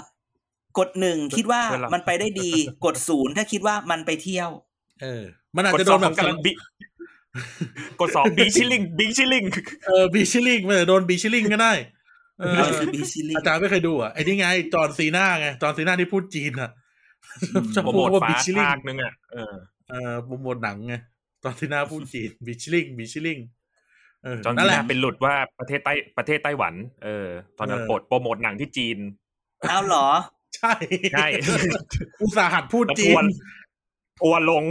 กดหนึ่งคิดว่าเพื่อนเรามันไปได้ดี กดศูนย์ถ้าคิดว่ามันไปเที่ยว เออ มันอาจกดจะสโดองนแบบกำลังบิ กดสองบีชิลลิงบีชิลลิงเออบีชิลิงมันอาจจะโดนบีชิลิงก็ได้เอออะไรคือบีซิลิอาจารย์ไม่เคยดูอะไอ้นี่ไง จอร์นซีน่าไง จอร์นซีน่าที่พูดจีนอะอืมชอบโปรพูโมดทว่าฟ้าบีชิลิงภาคนึงอะเออเออโปรโมทหนังไงจอร์นซีน่าพูดจีนบีชิลิงบีชิลิงเออจอนนั่ซีนแหน่าละเป็นหลุดว่าประเทศใต้ประเทศไต้หวัน เออ ตอนนั้นเออโปรดโปรโมทหนังที่จีนเอาเหรอ ใช่ใช่อุตส่าห์หัดพูดจีนแล้วทันวร์ทัวร์ลง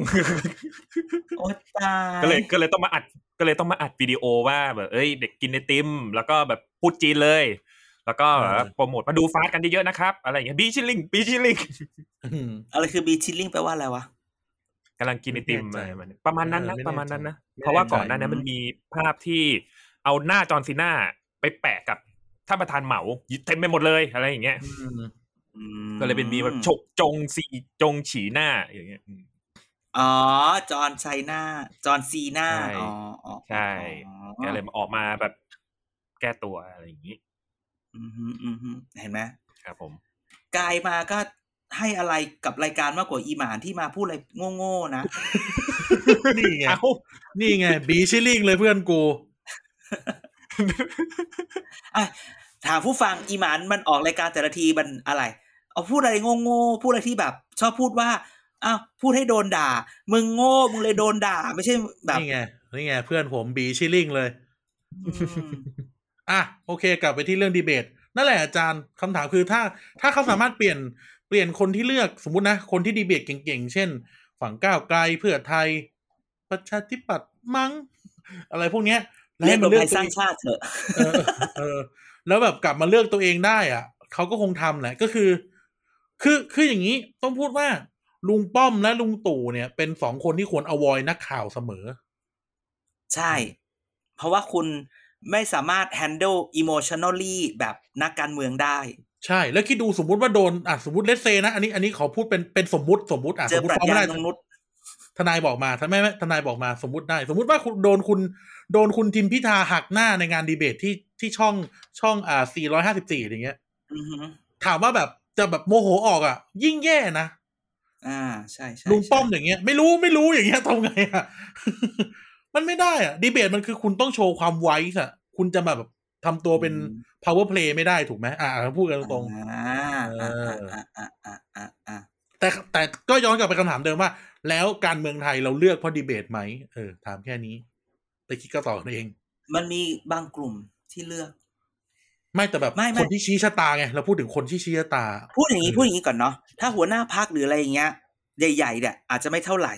โอ้ตายก็เลยก็เลยต้องมาอัดก็เลยต้องมาอัดวิดีโอว่าแบบเอ้ยเด็กกินไอติม แล้วก็แบบพูดจีนเลย แล้วก็แบบว่าโปรโมทมาดู Fast กันเยอะๆนะครับ อะไรอย่างเงี้ย bing chilling bing chilling อืมอะไรคือ bing chilling แปลว่าอะไรวะกำลังกินไอติมไม่อะไรแน่ใจมันประมาณนั้นนะเออไม่แน่ประมาณนั้นนะใจเพราะว่าไม่แน่ใจก่อนหน้านั้นมันมีภาพที่เอาหน้าจอห์นซีน่าไปแปะกับท่านประธานเหมาเต็มไปหมดเลยอะไรอย่างเงี้ยอืมอืมก็เลยเป็นมีแบบฉกจงสีจงฉีหน้าอย่างเงี้ย อืมอ๋อ จอห์นไซน่า จอห์นซีน่าใช่อ๋ออ๋อ ใช่อ๋อก็เลยมาออกมาแบบแก้ตัวอะไรอย่างงี้ อืมฮึอืมฮึเห็นไหมครับผมกายมาก็ให้อะไรกับรายการมากกว่าอีหมานที่มาพูดอะไรโง่ๆนะ นี่ไงเอ้านี่ไง บีชิลลิงเลยเพื่อนกูอะถามผู้ฟังอีหมานมันออกรายการแต่ละทีมันอะไร เอาพูดอะไรโง่ๆ พูดอะไรที่แบบ ชอบพูดว่า อ้าวพูดให้โดนด่า มึงโง่มึงเลยโดนด่า ไม่ใช่แบบนี่ไงนี่ไงเพื่อนผมบีชิลลิงเลยอืมอะโอเค กลับไปที่เรื่องดีเบต นั่นแหละอาจารย์คำถามคือถ้า ถ้าเขาสามารถเปลี่ยนเปลี่ยนคนที่เลือกสมมุตินะ คนที่ดีเบตเก่งๆ เช่น ฝั่งก้าวไกลเพื่อไทย ประชาธิปัตย์มั้ง อะไรพวกเนี้ยแล้วเรียให้กมัรวนมเลือไทกยตัวสร้างเองชาติเถอะเออเออ แล้วแบบกลับมาเลือกตัวเองได้อะเขาก็คงทำแหละก็คือ คือคืออย่างนี้ต้องพูดว่า ลุงป้อมและลุงตู่เนี่ย เป็นสองคนที่ควรอวอยนักข่าวเสมอ ใช่ เพราะว่าคุณไม่สามารถ handle emotionally แบบนักการเมืองได้ ใช่ แล้วคิดดูสมมุติว่าโดนอะสมมติเลสเซนะ อันนี้อันนี้ขอพูดเป็นเป็นสมมุติสมมุติอะเจสอมมติปรัชฟ้องไม่ญาได้ตรงนุษทนายบอกมาทำไมไม่ทนายบอกมาสมมติได้ สมมติว่าคุณโดนคุณโดนคุณทิมพิธาหักหน้าในงานดีเบตที่ที่ช่องช่องอ่า454อย่างเงี้ยอือฮึถามว่าแบบจะแบบโมโหออกอะ ยิ่งแย่นะ อ่าใช่ใช่ลุงป้อมใช่อย่างเงี้ย ไม่รู้ไม่รู้อย่างเงี้ยทำไงอะมันไม่ได้อะดีเบตมันคือคุณต้องโชว์ความไวส์อะ คุณจะมาแบบทำตัวเป็น power play ไม่ได้ถูกไหมอ่าพูดกันตรงอ่าเออ่าออ่าอ่าอ่าอ่าอ่าๆแต่แต่ก็ย้อนกลับไปคำถามเดิมว่า แล้วการเมืองไทยเราเลือกเพราะดีเบตไหมเออ ถามแค่นี้ ไปคิดก็ต่อกันเอง มันมีบางกลุ่มที่เลือก ไม่แต่แบบไม่ไม่คนที่ชี้ชะตาไงเราพูดถึงคนที่ชี้ชะตา พูดอย่างนี้เออพูดอย่างนี้ก่อนเนาะถ้าหัวหน้าพักหรืออะไรอย่างเงี้ย ใหญ่ๆเนี่ยอาจจะไม่เท่าไหร่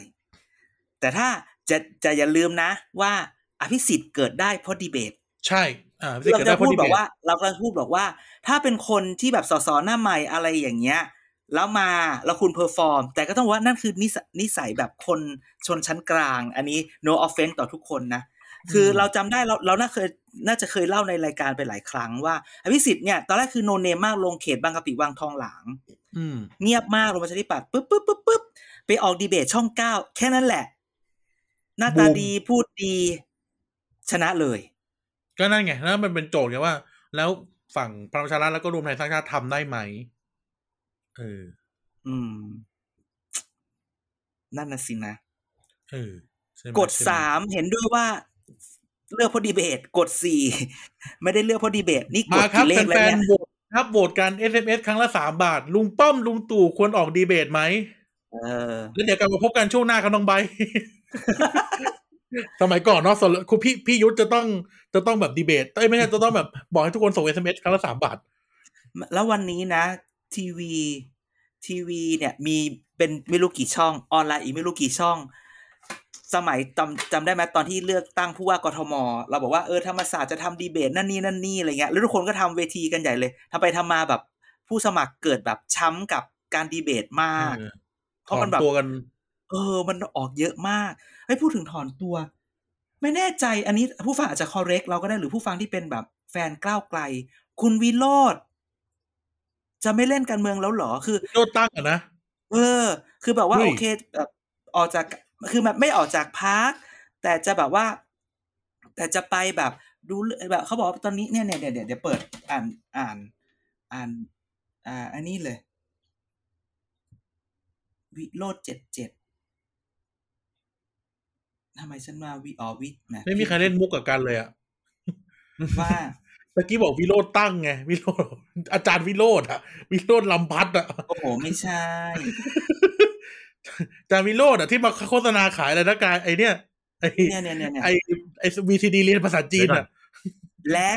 แต่ถ้าจะจะอย่าลืมนะ ว่าอภิสิทธิ์เกิดได้เพราะดีเบต ใช่อ่าคือเรากิจะเพราพูดดีบเบอกตว่า เรากำลังพูดบอกว่า ถ้าเป็นคนที่แบบสสหน้าใหม่อะไรอย่างเงี้ยแล้วมาแล้วคุณ perform แต่ก็ต้องว่านั่นคือนิสยนิสัยแบบคนชนชั้นกลาง อันนี้ no offense ต่อทุกคนนะ คือเราจำได้เราเราน่าเคยน่าจะเคยเล่าในรายการไปหลายครั้งว่าอภิสิทธิ์เนี่ยตอนแรกคือ no name มากลงเขตบางกะปิวังทองหลางอืมเงียบมากลงประชาธิปัตย์ปุ๊บปุ๊บปุ๊บปุ๊บไปออกดีเบตช่องเก้าแค่นั้นแหละ หน้าตาบูมดีพูดดี ชนะเลย ก็นั่นไงแล้วมันเป็นโจทย์ไงว่า แล้วฝั่งพลังประชารัฐแล้วก็รวมไทยสร้างชาติทำได้ไหมเออ อืม นั่นน่ะสินะเออใช่ไหกดใช่ไหสามเห็นด้วยว่า เลือกเพราะดีเบตกดสี่ไม่ได้เลือกเพราะดีเบตนี่กมาดครับกี่เลขแฟแล้วนเนี่ยๆโหวตครับโหวตกัน SMS ครั้งละสามบาท ลุงป้อมลุงตู่ควรออกดีเบตไหมเออแล้วเดี๋ยวกลับมาพบกันช่วงหน้าครับน้องใบสมัยก่อนเนาะสนคุณพี่พี่ยุทธจะต้องจะต้องแบบดีเบตเอ้ยไม่ใช่จะต้องแบบบอกให้ทุกคนส่ง SMS ครั้งละสามบาท แล้ววันนี้นะ ทีวี ทีวีเนี่ย มีเป็นไม่รู้กี่ช่อง ออนไลน์อีกไม่รู้กี่ช่อง สมัยจำจำได้ไหมตอนที่เลือกตั้งผู้ว่ากทม เราบอกว่าเออธรรมศาสตร์จะทำดีเบตนั่นนี่นั่นนี่อะไรเงี้ยแล้วทุกคนก็ทำเวทีกันใหญ่เลยทำไปทำมาแบบ ผู้สมัครเกิดแบบช้ำกับการดีเบตมากเออเพถราะอมันนแบบตัวกันเออ มันออกเยอะมากเฮ้ยพูดถึงถอนตัว ไม่แน่ใจ อันนี้ผู้ฟังอาจจะ correct เราก็ได้หรือผู้ฟังที่เป็นแบบแฟนก้าวไกล คุณวิโรธจะไม่เล่นการเมืองแล้วเหรอคือโดนตั้งอะนะเออ คือแบบว่าเฮ้ยโอเคแบบออกจาก คือแบบไม่ออกจากพักแต่จะแบบว่า แต่จะไปแบบดูแบบเขาบอกว่าตอนนี้เนี่ยเนี่ยเดี๋ยวเดี๋ยวเดี๋ยวเปิดอ่านอ่าน อ่าน อ่า อันนี้เลย วิโรดเจ็ดเจ็ดทำไมฉันมาวิออวิแหไม่มีใครเล่นมุกกับกันเลยอะว่าเมื่อกี้บอกวิโรดตั้งไงวิโรดอาจารย์วิโรดอะวิโรดลำพัดอะโอ้โหไม่ใช่อา จารย์วิโรดอะที่มาโฆษณาขายอะไรนะกายไอเนี่ยไอเนี่ยเนี่ยเนี่ยเนี่ยไอไอวีซีดีเรียนภาษาจีนอะและ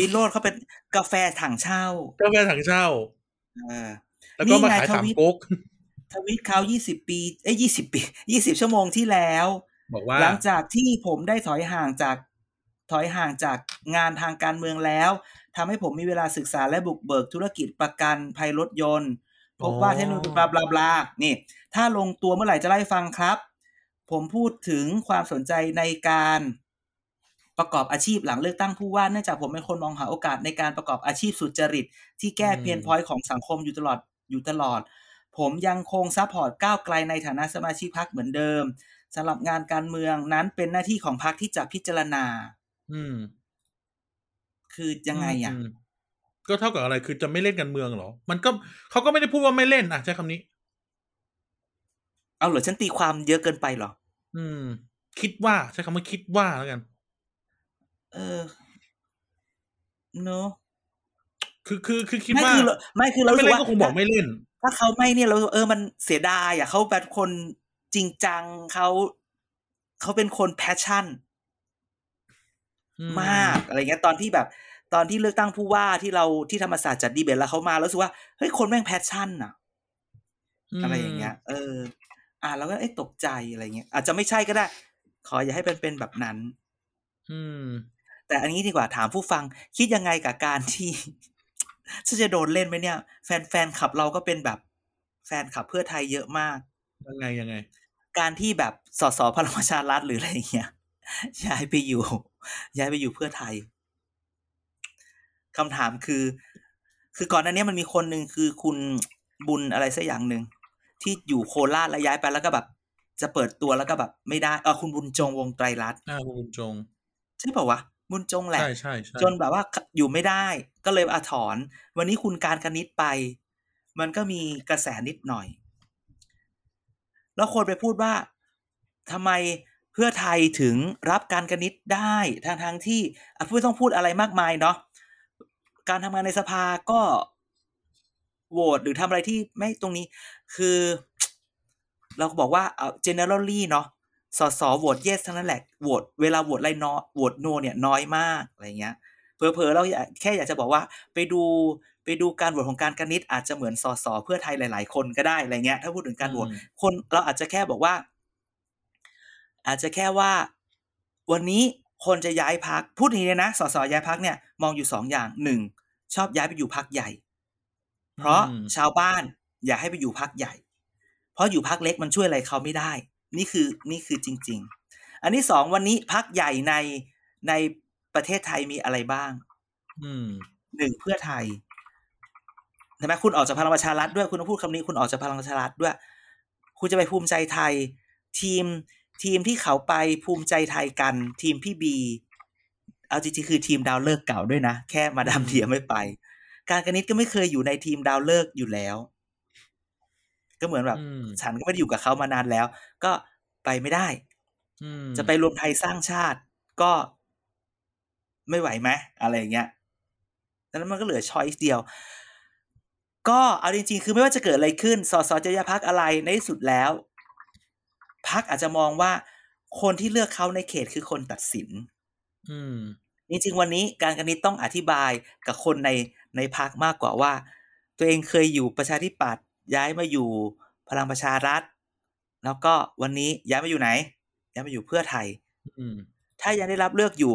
วิโรดเขาเป็นกาแฟถังเช่าก็แฟนถังเช่าเออแล้วก็มานี่ไงขายสามทวิตก๊กททวิตเขายี่สิบปี เอ้ยี่สิบปียี่สิบชั่วโมงที่แล้ว บอกว่า หลังจากที่ผมได้ถอยห่างจากถอยห่างจากงานทางการเมืองแล้วทำให้ผมมีเวลาศึกษาและบุกเบิกธุรกิจประกันภัยรถยนต์ พบว่าเทคโนโลยีบลาบลาบลานี่ ถ้าลงตัวเมื่อไหร่จะไล่ฟังครับ ผมพูดถึงความสนใจในการประกอบอาชีพหลังเลือกตั้งผู้ว่าเนื่องจากผมเป็นคนมองหาโอกาสในการประกอบอาชีพสุจริต ที่แก้อืม pain point ของสังคมอยู่ตลอดอยู่ตลอด ผมยังคง support ก้าวไกลในฐานะสมาชิกพรรคเหมือนเดิมสำหรับงานการเมืองนั้นเป็นหน้าที่ของพรรคที่จะพิจารณา อืม คือยังไงอะม ก็เท่ากับอะไรคือจะไม่เล่นการเมืองเหรอ มันก็เขาก็ไม่ได้พูดว่าไม่เล่นอะใช้คำนี้ เอาเหรอฉันตีความเยอะเกินไปเหรอ อืม คิดว่าใช้คำว่าคิดว่าแล้วกัน เออเนอะคือคือคือคิดไม่ว่าคือเราไม่คือเราไม่รู้สึเล่กนว่าก็คงบอกไม่เล่น ถ้าเขาไม่เนี่ยเราเออมันเสียดายอะเขาเป็นคนจริงจังเขาเขาเป็นคนแพชชั่นอืมากอะไรเงี้ยตอนที่แบบ ตอนที่เลือกตั้งผู้ว่าที่เราที่ธรรมศาสตร์จัดดีเบตแล้วเขามาแล้วรู้สึกว่าเฮ้ยคนแม่ง passion อะอะไรอย่างเงี้ย เออ อ่าแล้วก็เอ๊ะตกใจอะไรเงี้ยอาจจะไม่ใช่ก็ได้ ขออย่าให้เป็นเป็นแบบนั้น อืม แต่อันนี้ดีกว่าถามผู้ฟัง คิดยังไงกับการที่ฉันจะโดนเล่นไหมเนี่ย แฟนแฟนคลับเราก็เป็นแบบแฟนคลับเพื่อไทยเยอะมากยังไงยังไง การที่แบบสสพลังประชารัฐหรืออะไรอย่างเงี้ยย้ายไปอยู่ ย้ายไปอยู่เพื่อไทย คำถามคือ คือก่อนหน้านี้มันมีคนหนึ่งคือคุณบุญอะไรสักอย่างหนึ่งที่อยู่โคราชแล้วย้ายไปแล้วก็แบบ จะเปิดตัวแล้วก็แบบ ไม่ได้เออคุณบุญจงวงไตรรัตน์อ่าคุณบุญจงใช่เปล่าวะบุญจงแหละใช่ใช่ใช่จนแบบว่าอยู่ไม่ได้ ก็เลยอาถอน วันนี้คุณการกนิดไป มันก็มีกระแสนิดหน่อย แล้วคนไปพูดว่าทำไมเพื่อไทยถึงรับการกนิดได้ทางทางๆที่อะไม่ต้องพูดอะไรมากมายเนาะ การทำงานในสภาก็โหวตหรือทำอะไรที่ไม่ตรงนี้ คือ เราก็บอกว่าเอา generally เนาะสสโหวต yes ทั้งนั้นแหละโหวตเวลาโหวตไรนอโหวต no เนี่ยน้อยมากอะไรเงี้ยเผลอๆเราอยากแค่อยากจะบอกว่า ไปดูไปดูการโหวตของการกนิษฐ์อาจจะเหมือนสสเพื่อไทยหลาย ๆ คนก็ได้อะไรเงี้ย ถ้าพูดถึงการโหวตคนเราอาจจะแค่บอกว่า อาจจะแค่ว่า วันนี้ คนจะย้ายพักพูดอย่างนี้เลยนะสสย้ายพักเนี่ยมองอยู่สองอย่างหนึ่งชอบย้ายไปอยู่พักใหญ่ เพราะอืมชาวบ้านอยากให้ไปอยู่พักใหญ่ เพราะอยู่พักเล็กมันช่วยอะไรเขาไม่ได้ นี่คือนี่คือจริง ๆ อันที่สองวันนี้พักใหญ่ในในประเทศไทยมีอะไรบ้างอืมหนึ่งเพื่อไทยใช่ไหมคุณออกจากพลังประชารัฐด้วยคุณต้องพูดคำนี้คุณออกจากพลังประชารัฐด้วย คุณจะไปภูมิใจไทย ทีม ทีมที่เขาไปภูมิใจไทยกันทีมพี่บี เอาจริงๆคือทีมดาวเลิกษ์เก่าด้วยนะ แค่มาดามเทียมไม่ไป การกนิษฐ์ก็ไม่เคยอยู่ในทีมดาวเลิกษ์อยู่แล้ว ก็เหมือนแบบอืมฉันก็ไม่ได้อยู่กับเขามานานแล้ว ก็ไปไม่ได้อืมจะไปรวมไทยสร้างชาติก็ไม่ไหวไหมอะไรอย่างเงี้ยดังนั้นมันก็เหลือช้อยส์เดียว ก็เอาจริงๆ คือไม่ว่าจะเกิดอะไรขึ้น สสจะยาพักอะไรในที่สุดแล้ว พักอาจจะมองว่าคนที่เลือกเขาในเขตคือคนตัดสิน อืมจริงๆวันนี้การกนิษฐ์ต้องอธิบายกับคนในในพักมากกว่าว่า ตัวเองเคยอยู่ประชาธิปัตย์ย้ายมาอยู่พลังประชารัฐ แล้วก็วันนี้ย้ายมาอยู่ไหนย้ายมาอยู่เพื่อไทย อืม ถ้ายังได้รับเลือกอยู่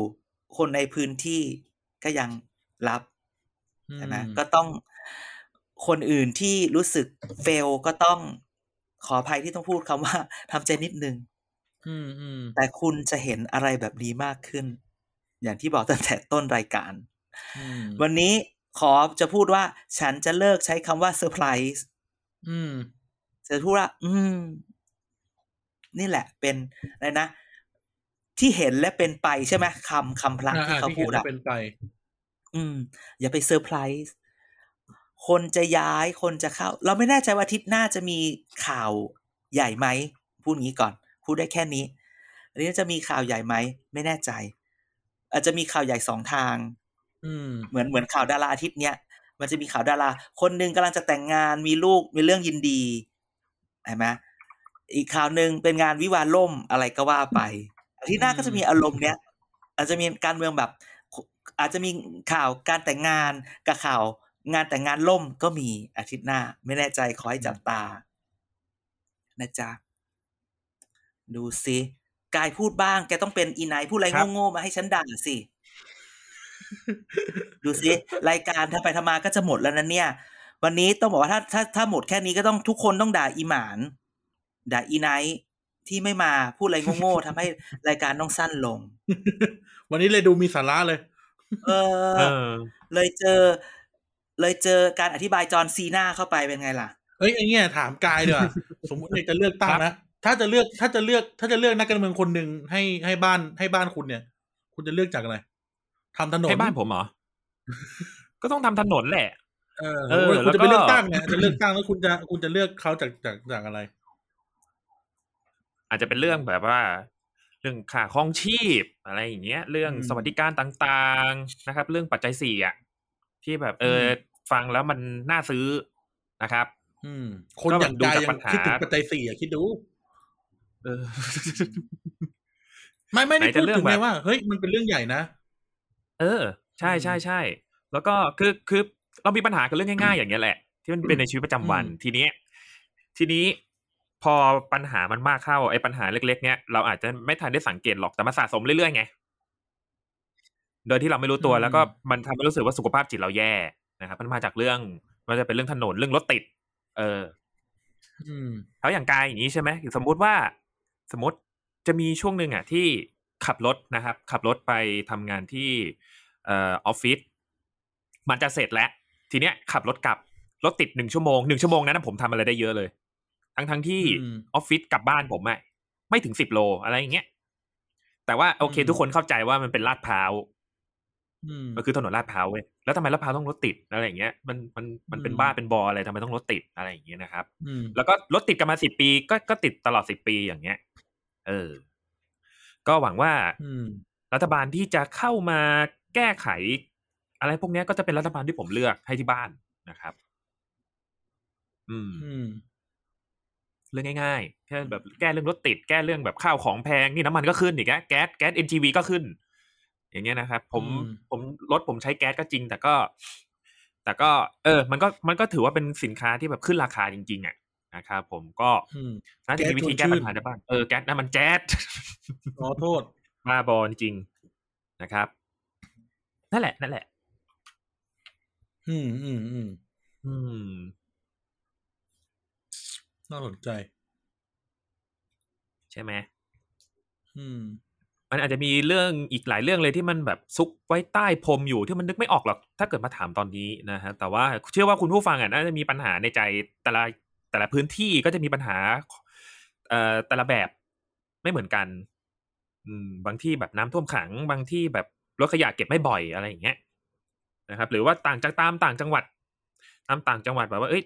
คนในพื้นที่ก็ยังรับอืใช่ไหมก็ต้องคนอื่นที่รู้สึก fail ก็ต้อง ขออภัยที่ต้องพูดคำว่าทำใจนิดนึงอืมอืมแต่คุณจะเห็นอะไรแบบนี้มากขึ้น อย่างที่บอกตั้งแต่ต้นรายการอืมวันนี้ขอจะพูดว่า ฉันจะเลิกใช้คำว่าเซอร์ไพรส์อืมจะพูดว่า อืม นี่แหละ เป็นอะไรนะ ที่เห็นและเป็นไปใช่ไหมคำคำพลังอ่าที่อ่าเขาที่พูเห็นดว่าอะเป็นไป อืม อย่าไปเซอร์ไพรส์ คนจะย้ายคนจะเข้า เราไม่แน่ใจว่าอาทิตย์หน้าจะมีข่าวใหญ่ไหมพูดงี้ก่อน พูดได้แค่นี้อันนี้จะมีข่าวใหญ่ไหมไม่แน่ใจ อาจจะมีข่าวใหญ่สองทาง อืม เหมือนเหมือนข่าวดาราอาทิตย์เนี้ยมันจะมีข่าวดารา คนหนึ่งกำลังจะแต่งงานมีลูกมีเรื่องยินดีเห็นไหมอีกข่าวหนึ่งเป็นงานวิวาห์ล่มอะไรก็ว่าไปอาทิตย์หน้าก็จะมีอารมณ์เนี้ยอาจจะมีการเมืองแบบ อาจจะมีข่าวการแต่งงานกับข่าว งานแต่งงานล่มก็มีอาทิตย์หน้า ไม่แน่ใจขอให้จับตา นะจ๊ะ ดูสิกายพูดบ้าง แกต้องเป็นอีไนท์พูดอะไรครับโง่ๆมาให้ฉันด่าสิ ดูสิรายการถ้าไปทำมาก็จะหมดแล้วนะเนี่ย วันนี้ต้องบอกว่าถ้าถ้าถ้าหมดแค่นี้ก็ต้องทุกคนต้องด่าอีหมาน ด่าอีไนท์ที่ไม่มาพูดอะไรโง่ๆทำให้รายการต้องสั้นลง วันนี้เลยดูมีสาระเลย เอเอออเลยเจอ เลยเจอการอธิบายจอห์นซีนาเข้าไปเป็นไงล่ะเอ้ยไอ้เนี่ยถามกายดีกว่าสมมติเนี่ยจะเลือกตั้งนะถ้าจะเลือกถ้าจะเลือกถ้าจะเลือกนักการเมืองคนหนึ่งให้ให้บ้านให้บ้านคุณเนี่ย คุณจะเลือกจากอะไรทำถนนให้บ้านผมเหรอก็ต้องทำถนนแหละ เออเออคุณแล้วจะไปก็เลือกตั้งเนี่ยจะเลือกตั้งแล้วคุณจะคุณจะเลือกเขาจากจากจากอะไร อาจจะเป็นเรื่องแบบว่า เรื่องค่าครองชีพอะไรอย่างเงี้ย เรื่องอืมสวัสดิการต่าง ๆนะครับ เรื่องปัจจัยสี่อะที่แบบเอออม ฟังแล้วมันน่าซื้อนะครับ อืม คนก็อแบบย่างดูกายจากยัปังญหาคิดถึงปัจจัยสี่อะคิดดูเออไม่ไม่ได้ไหนจะพูดเรื่องถึงไงแบบว่า เฮ้ยมันเป็นเรื่องใหญ่นะ เออ ใช่ใช่ใช่แล้วก็คือคือเรามีปัญหากับเรื่องง่ายๆ อย่างเงี้ยแหละ ที่มันเป็นในชีวิตประจำวันอืมทีเนี้ยทีนี้พอปัญหามันมากเข้าไอ้ปัญหาเล็ก ๆ เนี้ยเราอาจจะไม่ทันได้สังเกตหรอกแต่มาสะสมเรื่อยๆไงโดยที่เราไม่รู้ตัวแล้วก็มันทำให้รู้สึกว่าสุขภาพจิตเราแย่ นะครับมันมาจากเรื่องมันจะเป็นเรื่องถนนเรื่องรถติด เอออืมแล้วอย่างกายอย่างนี้ใช่ไหมสมมุติว่า สมมติจะมีช่วงหนึ่งอะ ที่ขับรถนะครับ ขับรถไปทำงานที่เอ่อออฟฟิศมันจะเสร็จแล้ว ทีเนี้ยขับรถกลับรถติดหนึ่งชั่วโมงหนึ่งชั่วโมงนั้นนะผมทำอะไรได้เยอะเลย ทั้งทั้งที่อืมออฟฟิศกลับบ้านผมอะไม่ถึงสิบโลอะไรอย่างเงี้ยแต่ว่าโอเคอืมทุกคนเข้าใจว่ามันเป็นลาดพร้าวอื มมันคือถนนลาดพร้าวเว้ยแล้วทำไมลาดพร้าวต้องรถติดอะไรอย่างเงี้ยมันมันมันเป็นอืมบ้าเป็นบออะไรทำไมต้องรถติดอะไรอย่างเงี้ยนะครับอืมแล้วก็รถติดกันมาสิบปีก็ก็ติดตลอดสิบปีอย่างเงี้ย เออ ก็หวังว่าอืมรัฐบาลที่จะเข้ามาแก้ไข อะไรพวกเนี้ยก็จะเป็นรัฐบาลที่ผมเลือกให้ที่บ้านนะครับอืมอืมเรื่องง่ายๆแค่แบบแก้เรื่องรถติด แก้เรื่องแบบข้าวของแพงนี่น้ำมันก็ขึ้นอีกแกแก๊สแก๊ส NGV ก็ขึ้น อย่างเงี้ยนะครับผมอืมผมรถผมใช้แก๊สก็จริง แต่ก็ แต่ก็ เออ มันก็มันก็ถือว่าเป็นสินค้าที่แบบขึ้นราคาจริง ๆ อะนะครับผมก็อืมน่าจะมีวิธีแก๊แก้สชวนปัญหาชื่นได้บ้างเออแก๊สน้ำมันแจ๊สขอโทษบ้าบอจริงๆนะครับ นั่นแหละ นั่นแหละ อืมอืมอืมอืมน่าสนใจ ใช่ไหมอืม มันอาจจะมีเรื่องอีกหลายเรื่องเลยที่มันแบบซุกไว้ใต้พรมอยู่ที่มันนึกไม่ออกหรอก ถ้าเกิดมาถามตอนนี้นะฮะแต่ว่าเชื่อว่าคุณผู้ฟังอะน่าจะมีปัญหาในใจแต่ละแต่ละพื้นที่ก็จะมีปัญหาเอ่อแต่ละแบบไม่เหมือนกัน อืม บางที่แบบน้ำท่วมขัง บางที่แบบรถขยะเก็บไม่บ่อยอะไรอย่างเงี้ยนะครับ หรือว่าต่างจากตามต่างจังหวัด ตามต่างจังหวัดแบบว่า เอ้ย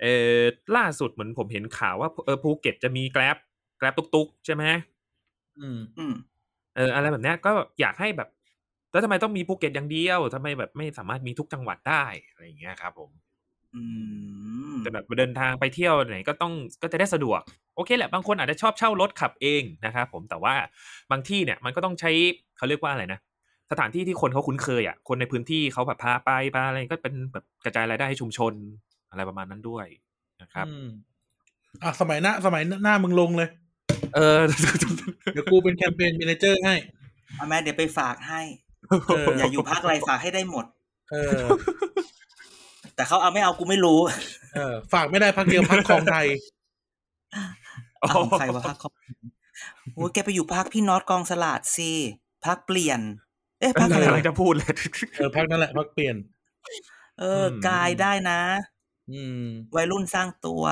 เออล่าสุดเหมือนผมเห็นข่าวว่าเออภูเก็ตจะมีแกร็บแกร็บตุกๆ ใช่ไหม อืม อืม เออ อะไรแบบเนี้ยก็อยากให้แบบ แล้วทำไมต้องมีภูเก็ตอย่างเดียวทำไมแบบไม่สามารถมีทุกจังหวัดได้อะไรอย่างเงี้ยครับผม อืมจะแบบเดินทางไปเที่ยวไหนก็ต้องก็จะได้สะดวก โอเคแหละบางคนอาจจะชอบเช่ารถขับเองนะครับผมแต่ว่าบางที่เนี่ย มันก็ต้องใช้เขาเรียกว่าอะไรนะสถานที่ที่คนเขาคุ้นเคยอะ คนในพื้นที่เขาแบบพาไปพาอะไรก็เป็นแบบกระจายรายได้ให้ชุมชนอะไรประมาณนั้นด้วยนะครับอืมอะสมัยหน้าสมัยหน้ามึงลงเลย เออเดี๋ยวกูเป็นแคมเปญ m ม n เจอร์ให้เอาแม่เดี๋ยวไปฝากให้เอออย่าอยู่พักอะไรฝากให้ได้หมด เออ แต่เขาเอาไม่เอากูไม่รู้ เออ ฝากไม่ได้พักเดียวพักคลองไทยเอาใครว่าพักเขาโอ้ยแกไปอยู่พักพี่น็อตกองสลาดสิพักเปลี่ยน เอ๊ะพักอะไรกำลัวะงจะพูดเลยเออพักนั่นแหละพักเปลี่ยน เออกายได้นะ อืมวัยรุ่นสร้างตัว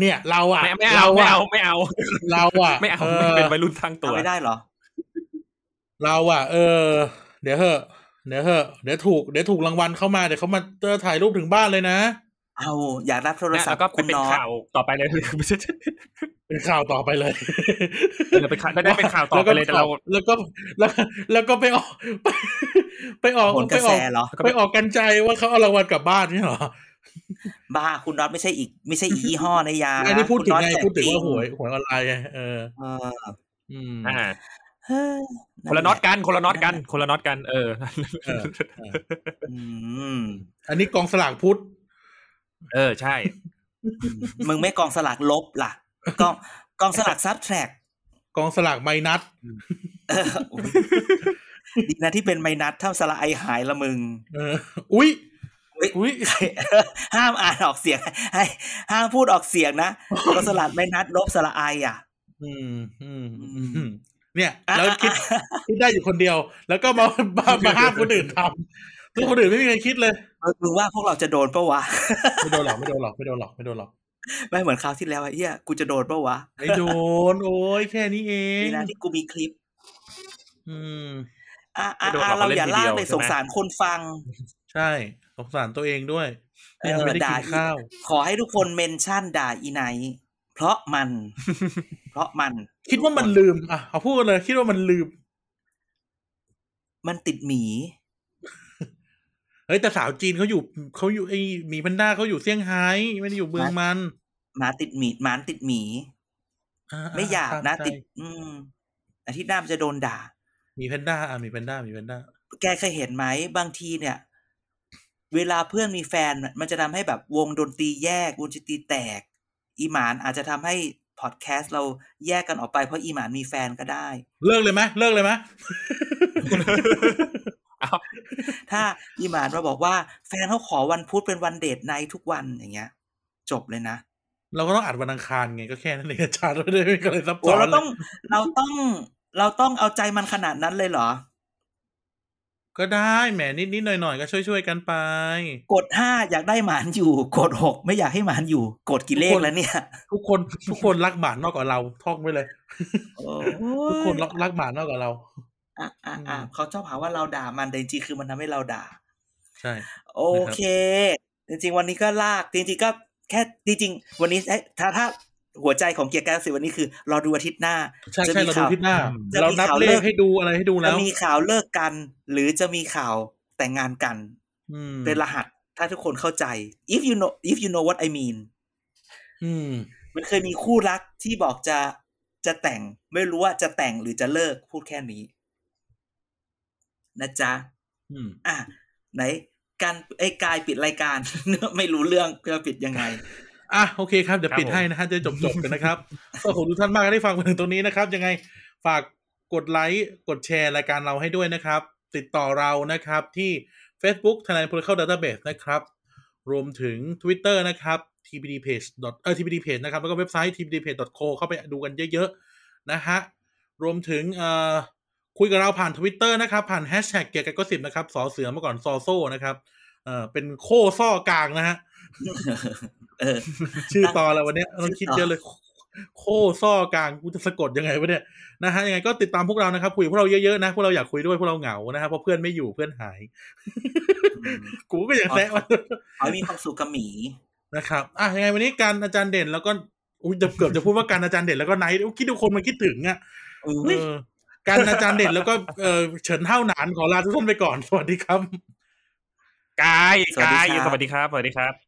เนี่ย เราอะไม่ไม่เอาไม่เอาไม่เอา เราอะไม่เอาอไม่อเป็นวัยรุ่นทั้งตัเอาวไม่ได้เหรอ เราอะ เออ เดี๋ยวเหอะเดี๋ยวเหอะเดี๋ยวถูกเดี๋ยวถูกรางวัลเข้ามาเดี๋ยวเขามาเจอถ่ายรูปถึงบ้านเลยนะ เอาอยากรับโทรเนี่ยศัพแล้วก็ท์ไปคุณเป็นน็อตข่าวต่อไปเลยไม่ใช่เป็นข่าวต่อไปเลยเออเป็นข่าวไม่ได้เป็นข่าวต่อไปเลยแต่เราแล้วก็แล้วแล้วก็ไปออก ไปไปออกผลกไประอแสอกเหรอไปออกกันใจว่าเขาเอารางวัลกลับบ้านนี่เหรอ บ้าคุณน็อตไม่ใช่อีก ไม่ใช่อียี่ห้อในยาอันนี้พูดถึงคุณไงน็อตแจกพูดถึงว่าจริหวยหวยออนไลน์ไงเออเอออืมอ่าเฮ้ยคนละน็อตกันคนละน็อตกันคนละน็อตกัน เออเออเอออืมอันนี้กองสลากพุทธเออใช่ มึงไม่กองสลากลบล่ะกองกองสลากซับแทร็กกองสลากไมนัสเออโอ้ยดีนะที่เป็นไมนัสถ้าสละไอหายละมึงเอออุ้ย อุ๊ยอุ้ยใครห้ามอ่านออกเสียงให้ห้ามพูดออกเสียงนะกองสลากไมนัสลบสละไออะ อืมอืมอือืมมเนี่ยอะแล้วคิดอะคิดได้อยู่คนเดียว แล้วก็มามามาห้ามคนอื่นทำทุกคนอื่นไม่มีใครคิดเลยอะมึงว่าพวกเราจะโดนปะวะไม่โดนหรอกไม่โดนหรอกไม่โดนหรอกไม่โดนหรอกไม่เหมือนคราวที่แล้วไอ้เหี้ยกูจะโดนปะวะไม่โดนโอ้ยแค่นี้เองดีนะที่กูมีคลิป อืมอะอะไม่โดนอะหรอกเราเขาเล่นอย่าทีลาเดีกยวเลยใช่ไหมสงสารคนฟัง ใช่ สงสารตัวเองด้วยเออยังไม่ได้ด่ากินข้าว ขอให้ทุกคนเมนชั่นด่าอีไนท์เพราะมัน เพราะมัน คิดว่ามันลืม อะเอาพูดเลย คิดว่ามันลืม มันติดหมี เฮ้ยแต่สาวจีนเขาอยู่เขาอยู่ไอหมีแพนด้าเขาอยู่เซี่ยงไฮ้ไม่ได้อยู่เมืองมันหมาติดหมีหมานติดหมีอ่าไม่อยากนะใช่ติด อืมอาทิตย์หน้ามันจะโดนด่าหมีแพนด้าอะหมีแพนด้าหมีแพนด้าแกเคยเห็นไหมบางทีเนี่ย เวลาเพื่อนมีแฟนน่ะมันจะทำให้แบบวงดนตรีแยกวงดนตรีแตก อีหมานอาจจะทำให้พอดแคสต์เราแยกกันออกไปเพราะอีหมานมีแฟนก็ได้ เลิกเลยไหมเลิกเลยไหมเอาถ้าอีหมานมาบอกว่าแฟนเขาขอวันพุธเป็นวัน date night ทุกวันอย่างเงี้ย จบเลยนะ เราก็ต้องอัดวันอังคารไงก็แค่นั้นเองอาจารย์ไม่ได้ไม่ก็เลยซับโอ้ซ้อนเราเลต้องยเราต้องเราต้องเอาใจมันขนาดนั้นเลยเหรอ ก็ได้แหมนิดนิดหน่อยหน่อยๆก็ช่วยช่วยๆกันไป กดห้าอยากได้หมานอยู่ กดหกไม่อยากให้หมานอยู่ กดกี่เลขแล้วเนี่ย ทุกคนทุกคนรักหมานมากกว่าเราท่องไว้เลยโอ้ทุกคนยรักรักหมานมากกว่าเราอะอะอะอืมเขาชอบหาว่าเราด่ามันแต่จริงๆคือมันทำให้เราด่า ใช่ โอเค จริง ๆ วันนี้ก็ลากจริงๆก็แค่จริงๆวันนี้เอ้ยถ้าถ้า หัวใจของเกียร์กาสิวันนี้คือ รอดูอาทิตย์หน้า ใช่จะใช่มีเราดูข่าวที่หน้าจะเรามีนับข่าวเลเลิขกให้ดูอะไรให้ดูจะแล้วมีข่าวเลิกกัน หรือจะมีข่าวแต่งงานกันอืมเป็นรหัสถ้าทุกคนเข้าใจ if you know if you know what I mean อืมมันเคยมีคู่รักที่บอกจะจะแต่ง ไม่รู้ว่าจะแต่งหรือจะเลิกพูดแค่นี้ นะจ๊ะอืมอะไหนการไอ้กายปิดรายการ ไม่รู้เรื่องจะปิดยังไง อะโอเคครับเดี๋ยวครับปิดผมให้นะฮะจะจบจบๆกันนะครับก็ขอบคุณทุกท่านมากที่ได้ฟังมาถึงตรงนี้นะครับ ยังไงฝากกดไลค์กดแชร์รายการเราให้ด้วยนะครับ ติดต่อเรานะครับที่ Facebook Thailand Political Database นะครับรวมถึง Twitter นะครับ tbd page เอ่อ tbd page นะครับ แล้วก็เว็บไซต์ tbd page co เข้าไปดูกันเยอะๆ นะฮะ รวมถึงเอ่อคุยกับเราผ่าน Twitter นะครับ ผ่านแฮชแท็กเกียร์กันก็สิบนะครับ สอเสือเมื่อก่อนซอโซ่นะครับ เอ่อเป็นโคซ่อกลางนะฮะเออ ชื่อตอนแล้ววันเนี้ยต้องคิดชื่อตอนเยอะเลย โคซ่อกลางกูจะสะกดยังไงวะเนี่ยนะฮะยังไงก็ติดตามพวกเรานะครับ คุยกับพวกเราเยอะๆนะ พวกเราอยากคุยด้วยพวกเราเหงานะฮะเพราะเพื่อนไม่อยู่เพื่อนหาย กูก็อยากแซะมันขอให้มีความสุขกับหมีนะครับอะยังไงวันนี้การอาจารย์เด่นแล้วก็อุ้ยจะเกือบจะพูดว่าการอาจารย์เด่นแล้วก็ไนท์อุ๊ยคิดดูคนมันคิดถึงอะอุ๊เอยอการอาจารย์เด่นแล้วก็เออเฉินเท่าหนานขอลาทุกท่านไปก่อน สวัสดีครับ กายสวัสดีกายครับสวัสดีครับ สวัสดีครับ